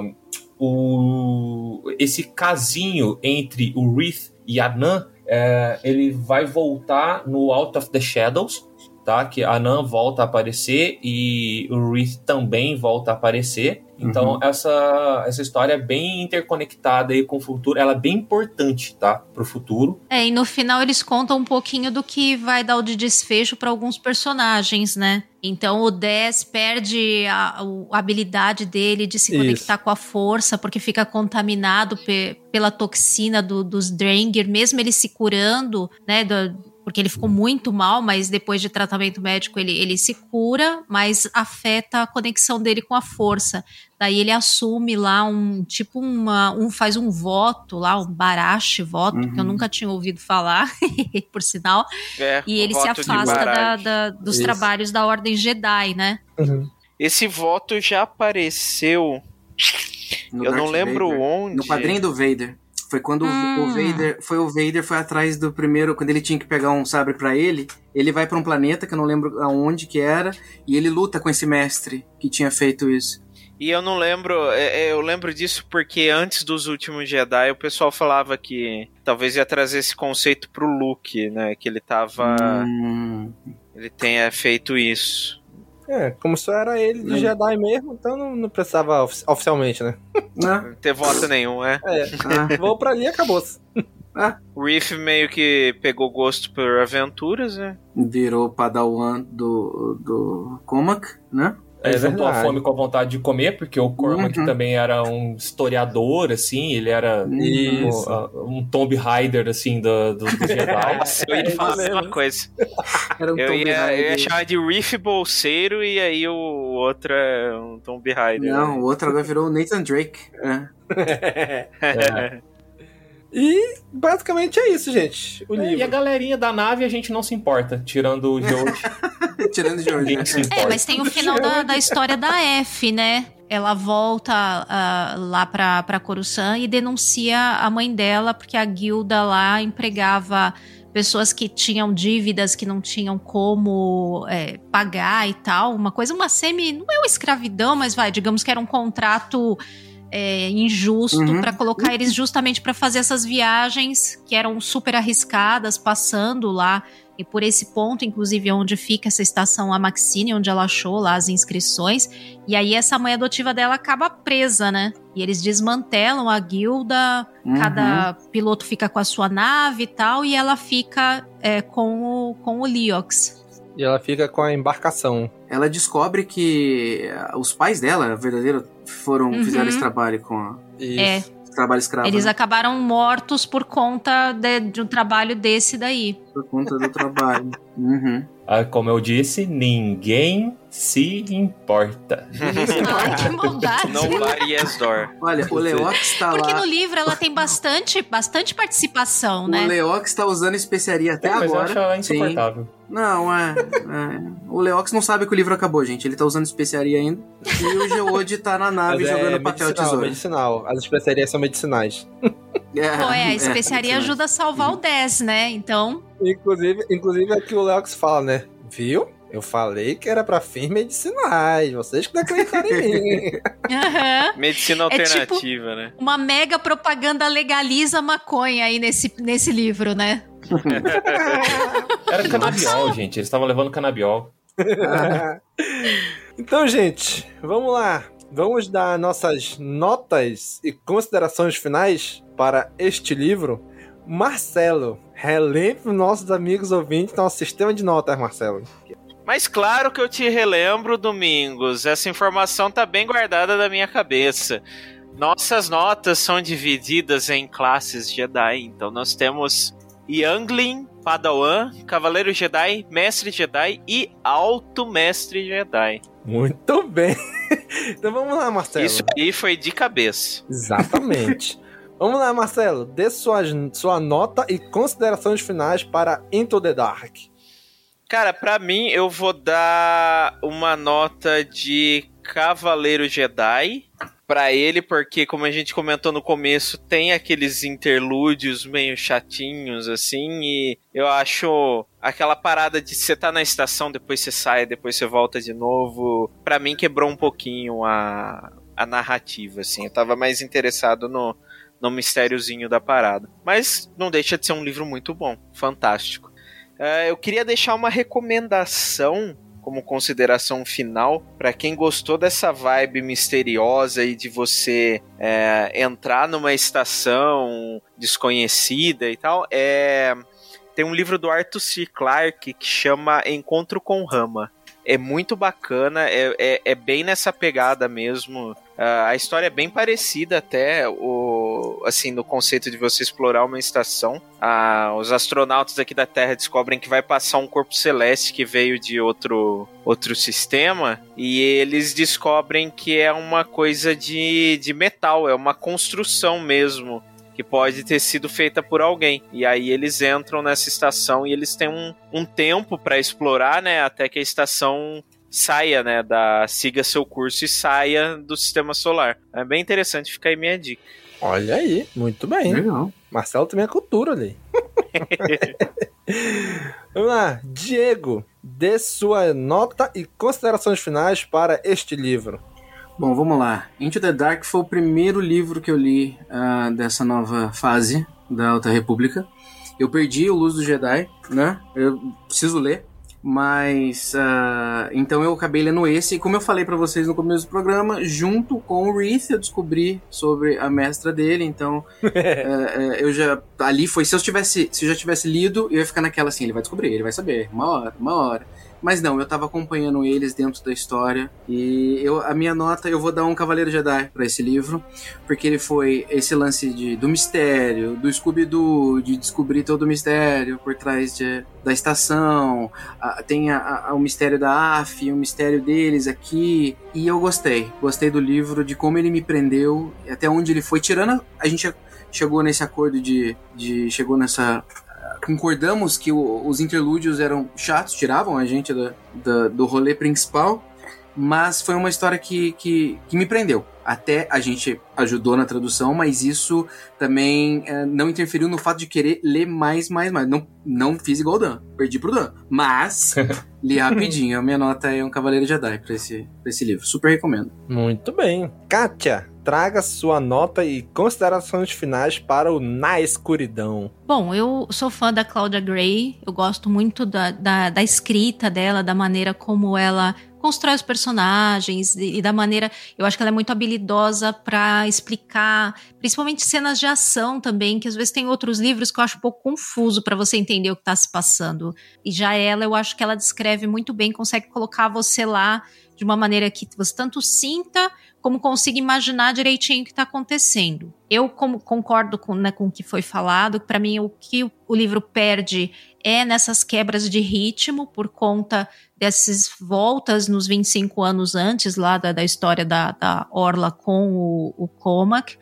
o, esse casinho entre o Wreath e a Nan, é, ele vai voltar no Out of the Shadows, tá? Que a Nan volta a aparecer e o Wreath também volta a aparecer. Então, Uhum. essa, essa história é bem interconectada aí com o futuro. Ela é bem importante, tá? Pro futuro. É, e no final eles contam um pouquinho do que vai dar o de desfecho para alguns personagens, né? Então o 10 perde a, a habilidade dele de se Isso. conectar com a força, porque fica contaminado pe- pela toxina do- dos Drengir, mesmo ele se curando, né? do- porque ele ficou muito mal, mas depois de tratamento médico ele, ele se cura, mas afeta a conexão dele com a força. Daí ele assume lá um tipo uma, um faz um voto lá, um barache voto, que eu Uhum. nunca tinha ouvido falar, *laughs* por sinal. É, E ele se afasta da- da- dos Isso. trabalhos da Ordem Jedi, né? Esse voto já apareceu. No eu não Darth lembro Vader. onde. No quadrinho do Vader. Foi quando o- Hum. o Vader foi o Vader foi atrás do primeiro, quando ele tinha que pegar um sabre pra ele, ele vai pra um planeta que eu não lembro aonde que era, e ele luta com esse mestre que tinha feito isso. E eu não lembro, é, é, eu lembro disso porque antes dos últimos Jedi o pessoal falava que talvez ia trazer esse conceito pro Luke, né? Que ele tava. Hum. Ele tenha feito isso. É, como só era ele de Hum. Jedi mesmo, então não, não precisava ofi- oficialmente, né? *laughs* Não ter voto nenhum, é. É, Ah, vou pra ali e acabou-se. O Reef meio que pegou gosto por aventuras, né? virou padawan do, do Comac, né? É, juntou a fome com a vontade de comer, porque o Cormac Uhum. também era um historiador, assim, ele era um, um Tomb Raider, assim, do, do, do Jedi. Nossa, *laughs* eu ia falar a mesma coisa. Era um Eu Tomb ia, eu ia chamar de Reef Bolseiro e aí o outro é um Tomb Raider. Não, o outro agora virou o Nathan Drake. *laughs* É. É. E basicamente é isso, gente. O É, E a livro. galerinha da nave a gente não se importa, tirando o George. *laughs* Tirando hoje, Ninguém né? se É, mas tem o final da, da história da F, né? Ela volta ah, lá pra, pra Coruscant e denuncia a mãe dela, porque a guilda lá empregava pessoas que tinham dívidas que não tinham como é, pagar e tal. Uma coisa, uma semi. Não é uma escravidão, mas vai, digamos que era um contrato é, injusto Uhum. pra colocar eles justamente pra fazer essas viagens que eram super arriscadas, passando lá e por esse ponto, inclusive, onde fica essa estação a Maxine, onde ela achou lá as inscrições. E aí essa mãe adotiva dela acaba presa, né? E eles desmantelam a guilda, Uhum. cada piloto fica com a sua nave e tal, e ela fica é, com, o, com o Leox. E ela fica com a embarcação. Ela descobre que ah, os pais dela, verdadeiro, foram Uhum. fizeram esse trabalho com a, Isso. É, esse trabalho escravo. eles né? acabaram mortos por conta de, de um trabalho desse daí. Por conta do trabalho. *laughs* Uhum. Ah, como eu disse, ninguém se importa. Ai, que maldade. Nobody has door. Olha, o Leox tá Porque lá. no livro ela tem bastante, bastante participação, O né? Leox tá usando especiaria até É, mas eu agora. acho ela Sim. Não, é, é. O Leox não sabe que o livro acabou, gente. Ele tá usando especiaria ainda. E o Geode tá na nave Mas é jogando papel medicinal, tesoura. medicinal. As especiarias são medicinais. Pô, é, a especiaria é, ajuda a salvar o 10, né? Então, Inclusive, inclusive é o que o Leox fala, né? Viu? Eu falei que era pra fins medicinais. Vocês que não acreditaram em mim. *laughs* aham. Medicina É tipo- alternativa, né? uma mega propaganda legaliza maconha aí nesse, nesse livro, né? *laughs* Era canabiol, gente. Eles estavam levando canabiol. *laughs* então, gente, vamos lá. Vamos dar nossas notas e considerações finais para este livro. Marcelo, relembre os nossos amigos ouvintes nosso sistema de notas, Marcelo. Mas claro que eu te relembro, Domingos. Essa informação tá bem guardada da minha cabeça. Nossas notas são divididas em classes Jedi. Então nós temos Youngling, Padawan, Cavaleiro Jedi, Mestre Jedi e Alto Mestre Jedi. Muito bem. *laughs* então vamos lá, Marcelo. Isso aí foi de cabeça. Exatamente. *laughs* vamos lá, Marcelo. Dê sua, sua nota e considerações finais para Into the Dark. Cara, para mim eu vou dar uma nota de Cavaleiro Jedi para ele, porque como a gente comentou no começo, tem aqueles interlúdios meio chatinhos assim, e eu acho aquela parada de você tá na estação, depois você sai, depois você volta de novo, para mim quebrou um pouquinho a, a narrativa assim. Eu tava mais interessado no no mistériozinho da parada. Mas não deixa de ser um livro muito bom, fantástico. Uh, eu queria deixar uma recomendação como consideração final para quem gostou dessa vibe misteriosa e de você é, entrar numa estação desconhecida e tal, é tem um livro do Arthur C. Clarke que chama Encontro com Rama. É muito bacana, é, é, é bem nessa pegada mesmo Uh, a história é bem parecida até o assim no conceito de você explorar uma estação. Uh, os astronautas aqui da Terra descobrem que vai passar um corpo celeste que veio de outro outro sistema e eles descobrem que é uma coisa de, de metal, é uma construção mesmo que pode ter sido feita por alguém. E aí eles entram nessa estação e eles têm um, um tempo para explorar, né? Até que a estação saia, né, da siga seu curso e saia do sistema solar. É bem interessante, fica aí minha dica. Olha aí, muito bem. Legal. Marcelo também é cultura ali. *laughs* Vamos lá, Diego, dê sua nota e considerações finais para este livro. Bom, vamos lá. Into the Dark foi o primeiro livro que eu li uh, dessa nova fase da Alta República. Eu perdi o Luz do Jedi, né? Eu preciso ler. Mas uh, então eu acabei lendo esse, e como eu falei para vocês no começo do programa, junto com o Reith eu descobri sobre a mestra dele, então uh, *laughs* eu já ali foi se eu tivesse, se eu já tivesse lido, eu ia ficar naquela assim, ele vai descobrir, ele vai saber, uma hora, uma hora. Mas não, eu tava acompanhando eles dentro da história. E eu, a minha nota, eu vou dar um Cavaleiro Jedi para esse livro. Porque ele foi esse lance de, do mistério, do Scooby-Doo, de descobrir todo o mistério por trás de, da estação. A, tem a, a, o mistério da AF, o mistério deles aqui. E eu gostei. Gostei do livro, de como ele me prendeu, até onde ele foi. Tirando. A gente chegou nesse acordo de. de chegou nessa concordamos que o, os interlúdios eram chatos, tiravam a gente do, do, do rolê principal, mas foi uma história que, que, que, me prendeu. Até a gente ajudou na tradução, mas isso também é, não interferiu no fato de querer ler mais, mais, mais. Não, não fiz igual o Dan, perdi pro Dan. Mas *laughs* li rapidinho. A minha nota é um Cavaleiro Jedi pra esse, pra esse livro. Super recomendo. Muito bem. Kátia, traga sua nota e considerações finais para o Na Escuridão. Bom, eu sou fã da Claudia Gray, eu gosto muito da, da, da escrita dela, da maneira como ela constrói os personagens e da maneira. Eu acho que ela é muito habilidosa para explicar, principalmente cenas de ação também, que às vezes tem outros livros que eu acho um pouco confuso para você entender o que está se passando. E já ela, eu acho que ela descreve muito bem, consegue colocar você lá de uma maneira que você tanto sinta como consiga imaginar direitinho o que está acontecendo. Eu como, concordo com, né, com o que foi falado, para mim o que o, livro perde é nessas quebras de ritmo por conta dessas voltas nos 25 anos antes lá da, da história da, da Orla com o, o Comac.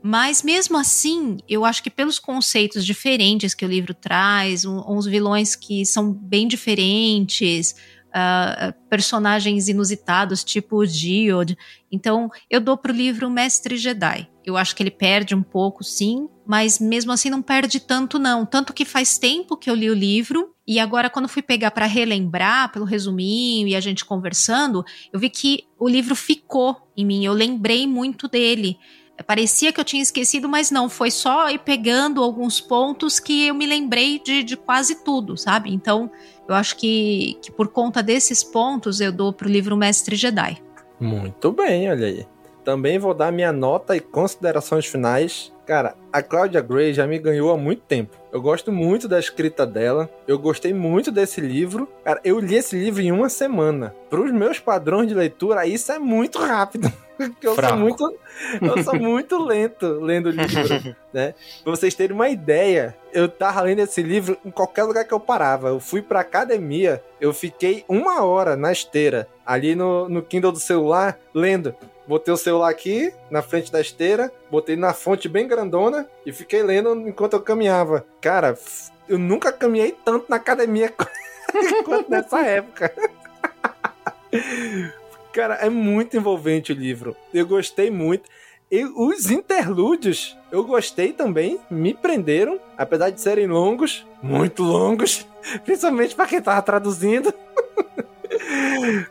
Mas mesmo assim, eu acho que pelos conceitos diferentes que o livro traz, um, uns vilões que são bem diferentes, uh, personagens inusitados, tipo o Geode. Então, eu dou pro livro Mestre Jedi. Eu acho que ele perde um pouco, sim, mas mesmo assim não perde tanto, não. Tanto que faz tempo que eu li o livro, e agora, quando fui pegar para relembrar, pelo resuminho e a gente conversando, eu vi que o livro ficou em mim, eu lembrei muito dele. Parecia que eu tinha esquecido, mas não, foi só ir pegando alguns pontos que eu me lembrei de, de quase tudo, sabe? Então, eu acho que, que por conta desses pontos eu dou pro livro Mestre Jedi. Muito bem, olha aí. Também vou dar minha nota e considerações finais Cara, a Claudia Gray já me ganhou há muito tempo. Eu gosto muito da escrita dela. Eu gostei muito desse livro. Cara, eu li esse livro em uma semana. Para os meus padrões de leitura, isso é muito rápido. *laughs* Porque eu Fraco. sou muito, eu sou muito lento lendo livro, *laughs* né? Pra vocês terem uma ideia, eu tava lendo esse livro em qualquer lugar que eu parava. Eu fui pra academia, eu fiquei uma hora na esteira, ali no, no Kindle do celular, lendo. Botei o celular aqui, na frente da esteira, botei na fonte bem grandona e fiquei lendo enquanto eu caminhava. Cara, eu nunca caminhei tanto na academia *laughs* quanto nessa época. Cara, é muito envolvente o livro. Eu gostei muito. E os interlúdios, eu gostei também, me prenderam, apesar de serem longos, muito longos, *laughs* principalmente para quem tava traduzindo. *laughs*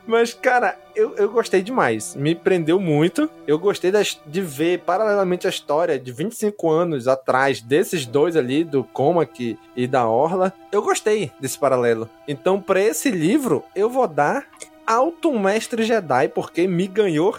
Mas, cara, eu, eu gostei demais. Me prendeu muito. Eu gostei das, de ver paralelamente a história de 25 anos atrás desses dois ali, do Comac e da Orla. Eu gostei desse paralelo. Então, pra esse livro, eu vou dar Alto Mestre Jedi, porque me ganhou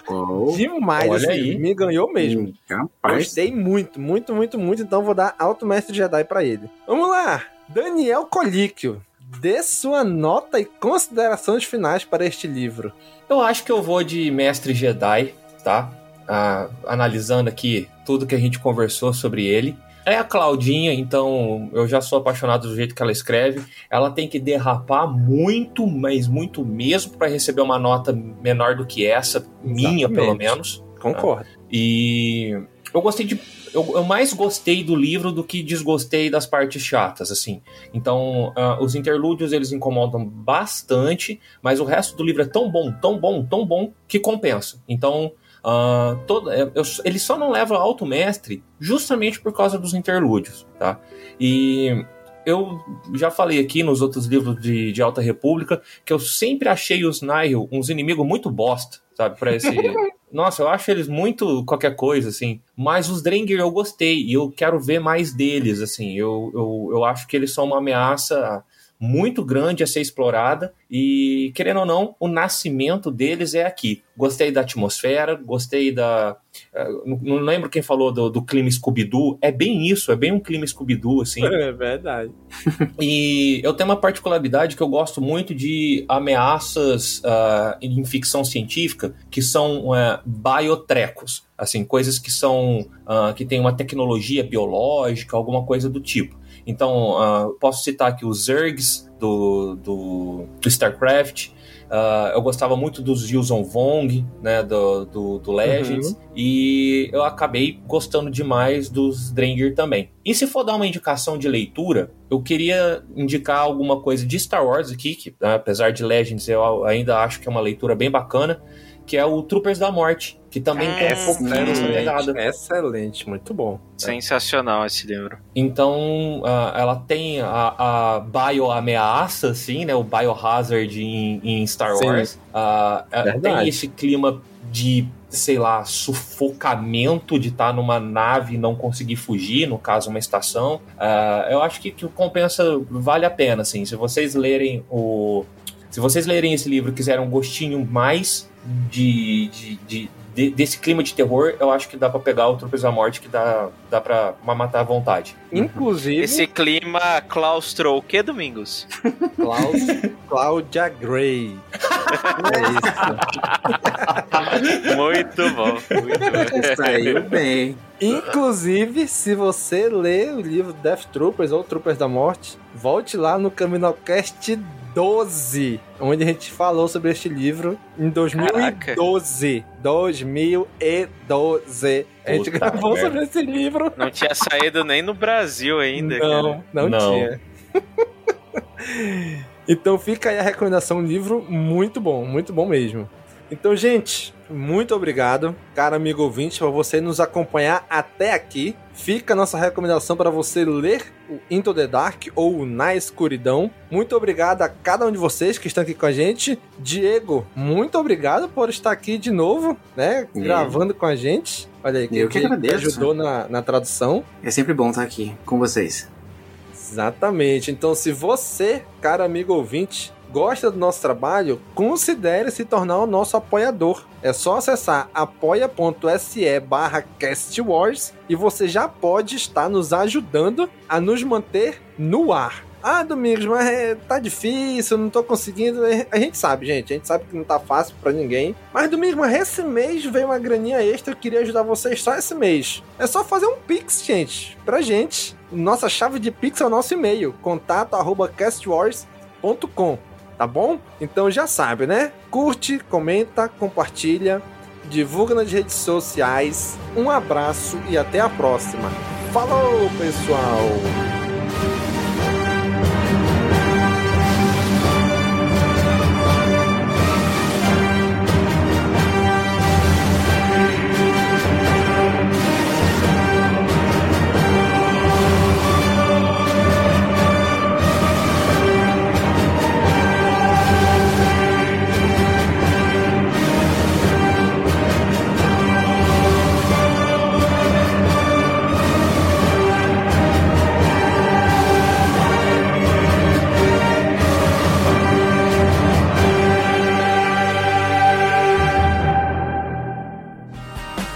demais. olha esse aí. Me ganhou mesmo. Hum. Gostei muito, muito, muito, muito. Então vou dar Alto Mestre Jedi pra ele. Vamos lá! Daniel Colíquio. Dê sua nota e considerações finais para este livro. Eu acho que eu vou de Mestre Jedi, tá? Ah, analisando aqui tudo que a gente conversou sobre ele. É a Claudinha, então eu já sou apaixonado do jeito que ela escreve. Ela tem que derrapar muito, mas muito mesmo para receber uma nota menor do que essa, minha Exatamente. pelo menos. Concordo. E eu gostei de. Eu, eu mais gostei do livro do que desgostei das partes chatas, assim. Então, ah, os interlúdios eles incomodam bastante, mas o resto do livro é tão bom, tão bom, tão bom que compensa. Então, ah, todo, eu- eu- ele só não leva alto mestre justamente por causa dos interlúdios, tá? E eu já falei aqui nos outros livros de, de Alta República que eu sempre achei os Nihil uns inimigos muito bosta, sabe? Pra esse. *laughs* Nossa, eu acho eles muito qualquer coisa, assim. Mas os Drengir eu gostei e eu quero ver mais deles, assim. Eu, eu, eu acho que eles são uma ameaça muito grande a ser explorada e, querendo ou não, o nascimento deles é aqui. Gostei da atmosfera, gostei da. eh, Não, lembro quem falou do, do clima Scooby-Doo. É bem isso, é bem um clima Scooby-Doo, assim. É verdade. *laughs* E eu tenho uma particularidade que eu gosto muito de ameaças ah, em ficção científica que são ah, biotrecos, assim, coisas que são ah, que têm uma tecnologia biológica, alguma coisa do tipo. Então, ah, posso citar aqui os Zergs do, do, do StarCraft. ah, eu gostava muito dos Yuuzhan Vong, né, do, do, do Legends. Uhum. E eu acabei gostando demais dos Drengir também. E se for dar uma indicação de leitura, eu queria indicar alguma coisa de Star Wars aqui, que né, apesar de Legends eu ainda acho que é uma leitura bem bacana, que é o Troopers da Morte, que também tem um pouco dessa pegada. Excelente, muito bom. Sensacional esse livro. Então, ah, ela tem a, a bioameaça, assim, né? O biohazard em, em Star Sim. Wars. Verdade. tem esse clima de, sei lá, sufocamento de estar numa nave e não conseguir fugir, no caso, uma estação. Ah, eu acho que, que compensa, vale a pena, assim. Se vocês lerem o... Se vocês lerem esse livro e quiserem um gostinho mais de, de, de- de- desse clima de terror, eu acho que dá pra pegar o Tropas da Morte, que dá, dá pra matar à vontade. Inclusive, Esse clima claustro o que, Domingos? Klaus, *laughs* Cláudia Gray. *laughs* *laughs* Muito bom. Muito bom. Saiu bem. Inclusive, se você ler o livro Death Troopers ou Troopers da Morte, volte lá no Caminocast 12, onde a gente falou sobre este livro em 2012. 2012. A gente Puta gravou merda. sobre esse livro. Não tinha saído nem no Brasil ainda, Não, cara. não, tinha. *laughs* então fica aí a recomendação, um livro muito bom, muito bom mesmo. Então, gente, muito obrigado, cara amigo ouvinte, por você nos acompanhar até aqui. Fica a nossa recomendação para você ler o Into the Dark ou Na Escuridão. Muito obrigado a cada um de vocês que estão aqui com a gente. Diego, muito obrigado por estar aqui de novo, né? É. Gravando com a gente. Olha aí, Eu que ele agradeço. ajudou na, na tradução. É sempre bom estar aqui com vocês. Exatamente. Então, se você, cara amigo ouvinte, gosta do nosso trabalho, considere se tornar o nosso apoiador. É só acessar apoia.se barra castwars e você já pode estar nos ajudando a nos manter no ar. Ah, Domingos, mas é, tá difícil, não tô conseguindo. É, a gente sabe, gente. A gente sabe que não tá fácil para ninguém. Mas, Domingos, mas esse mês veio uma graninha extra. Eu queria ajudar vocês só esse mês. É só fazer um pix, gente. Pra gente. Nossa chave de pix é o nosso e-mail. Contato arroba castwars.com tá bom? Então já sabe, né? Curte, comenta, compartilha, divulga nas redes sociais. Um abraço e até a próxima. Falou, pessoal!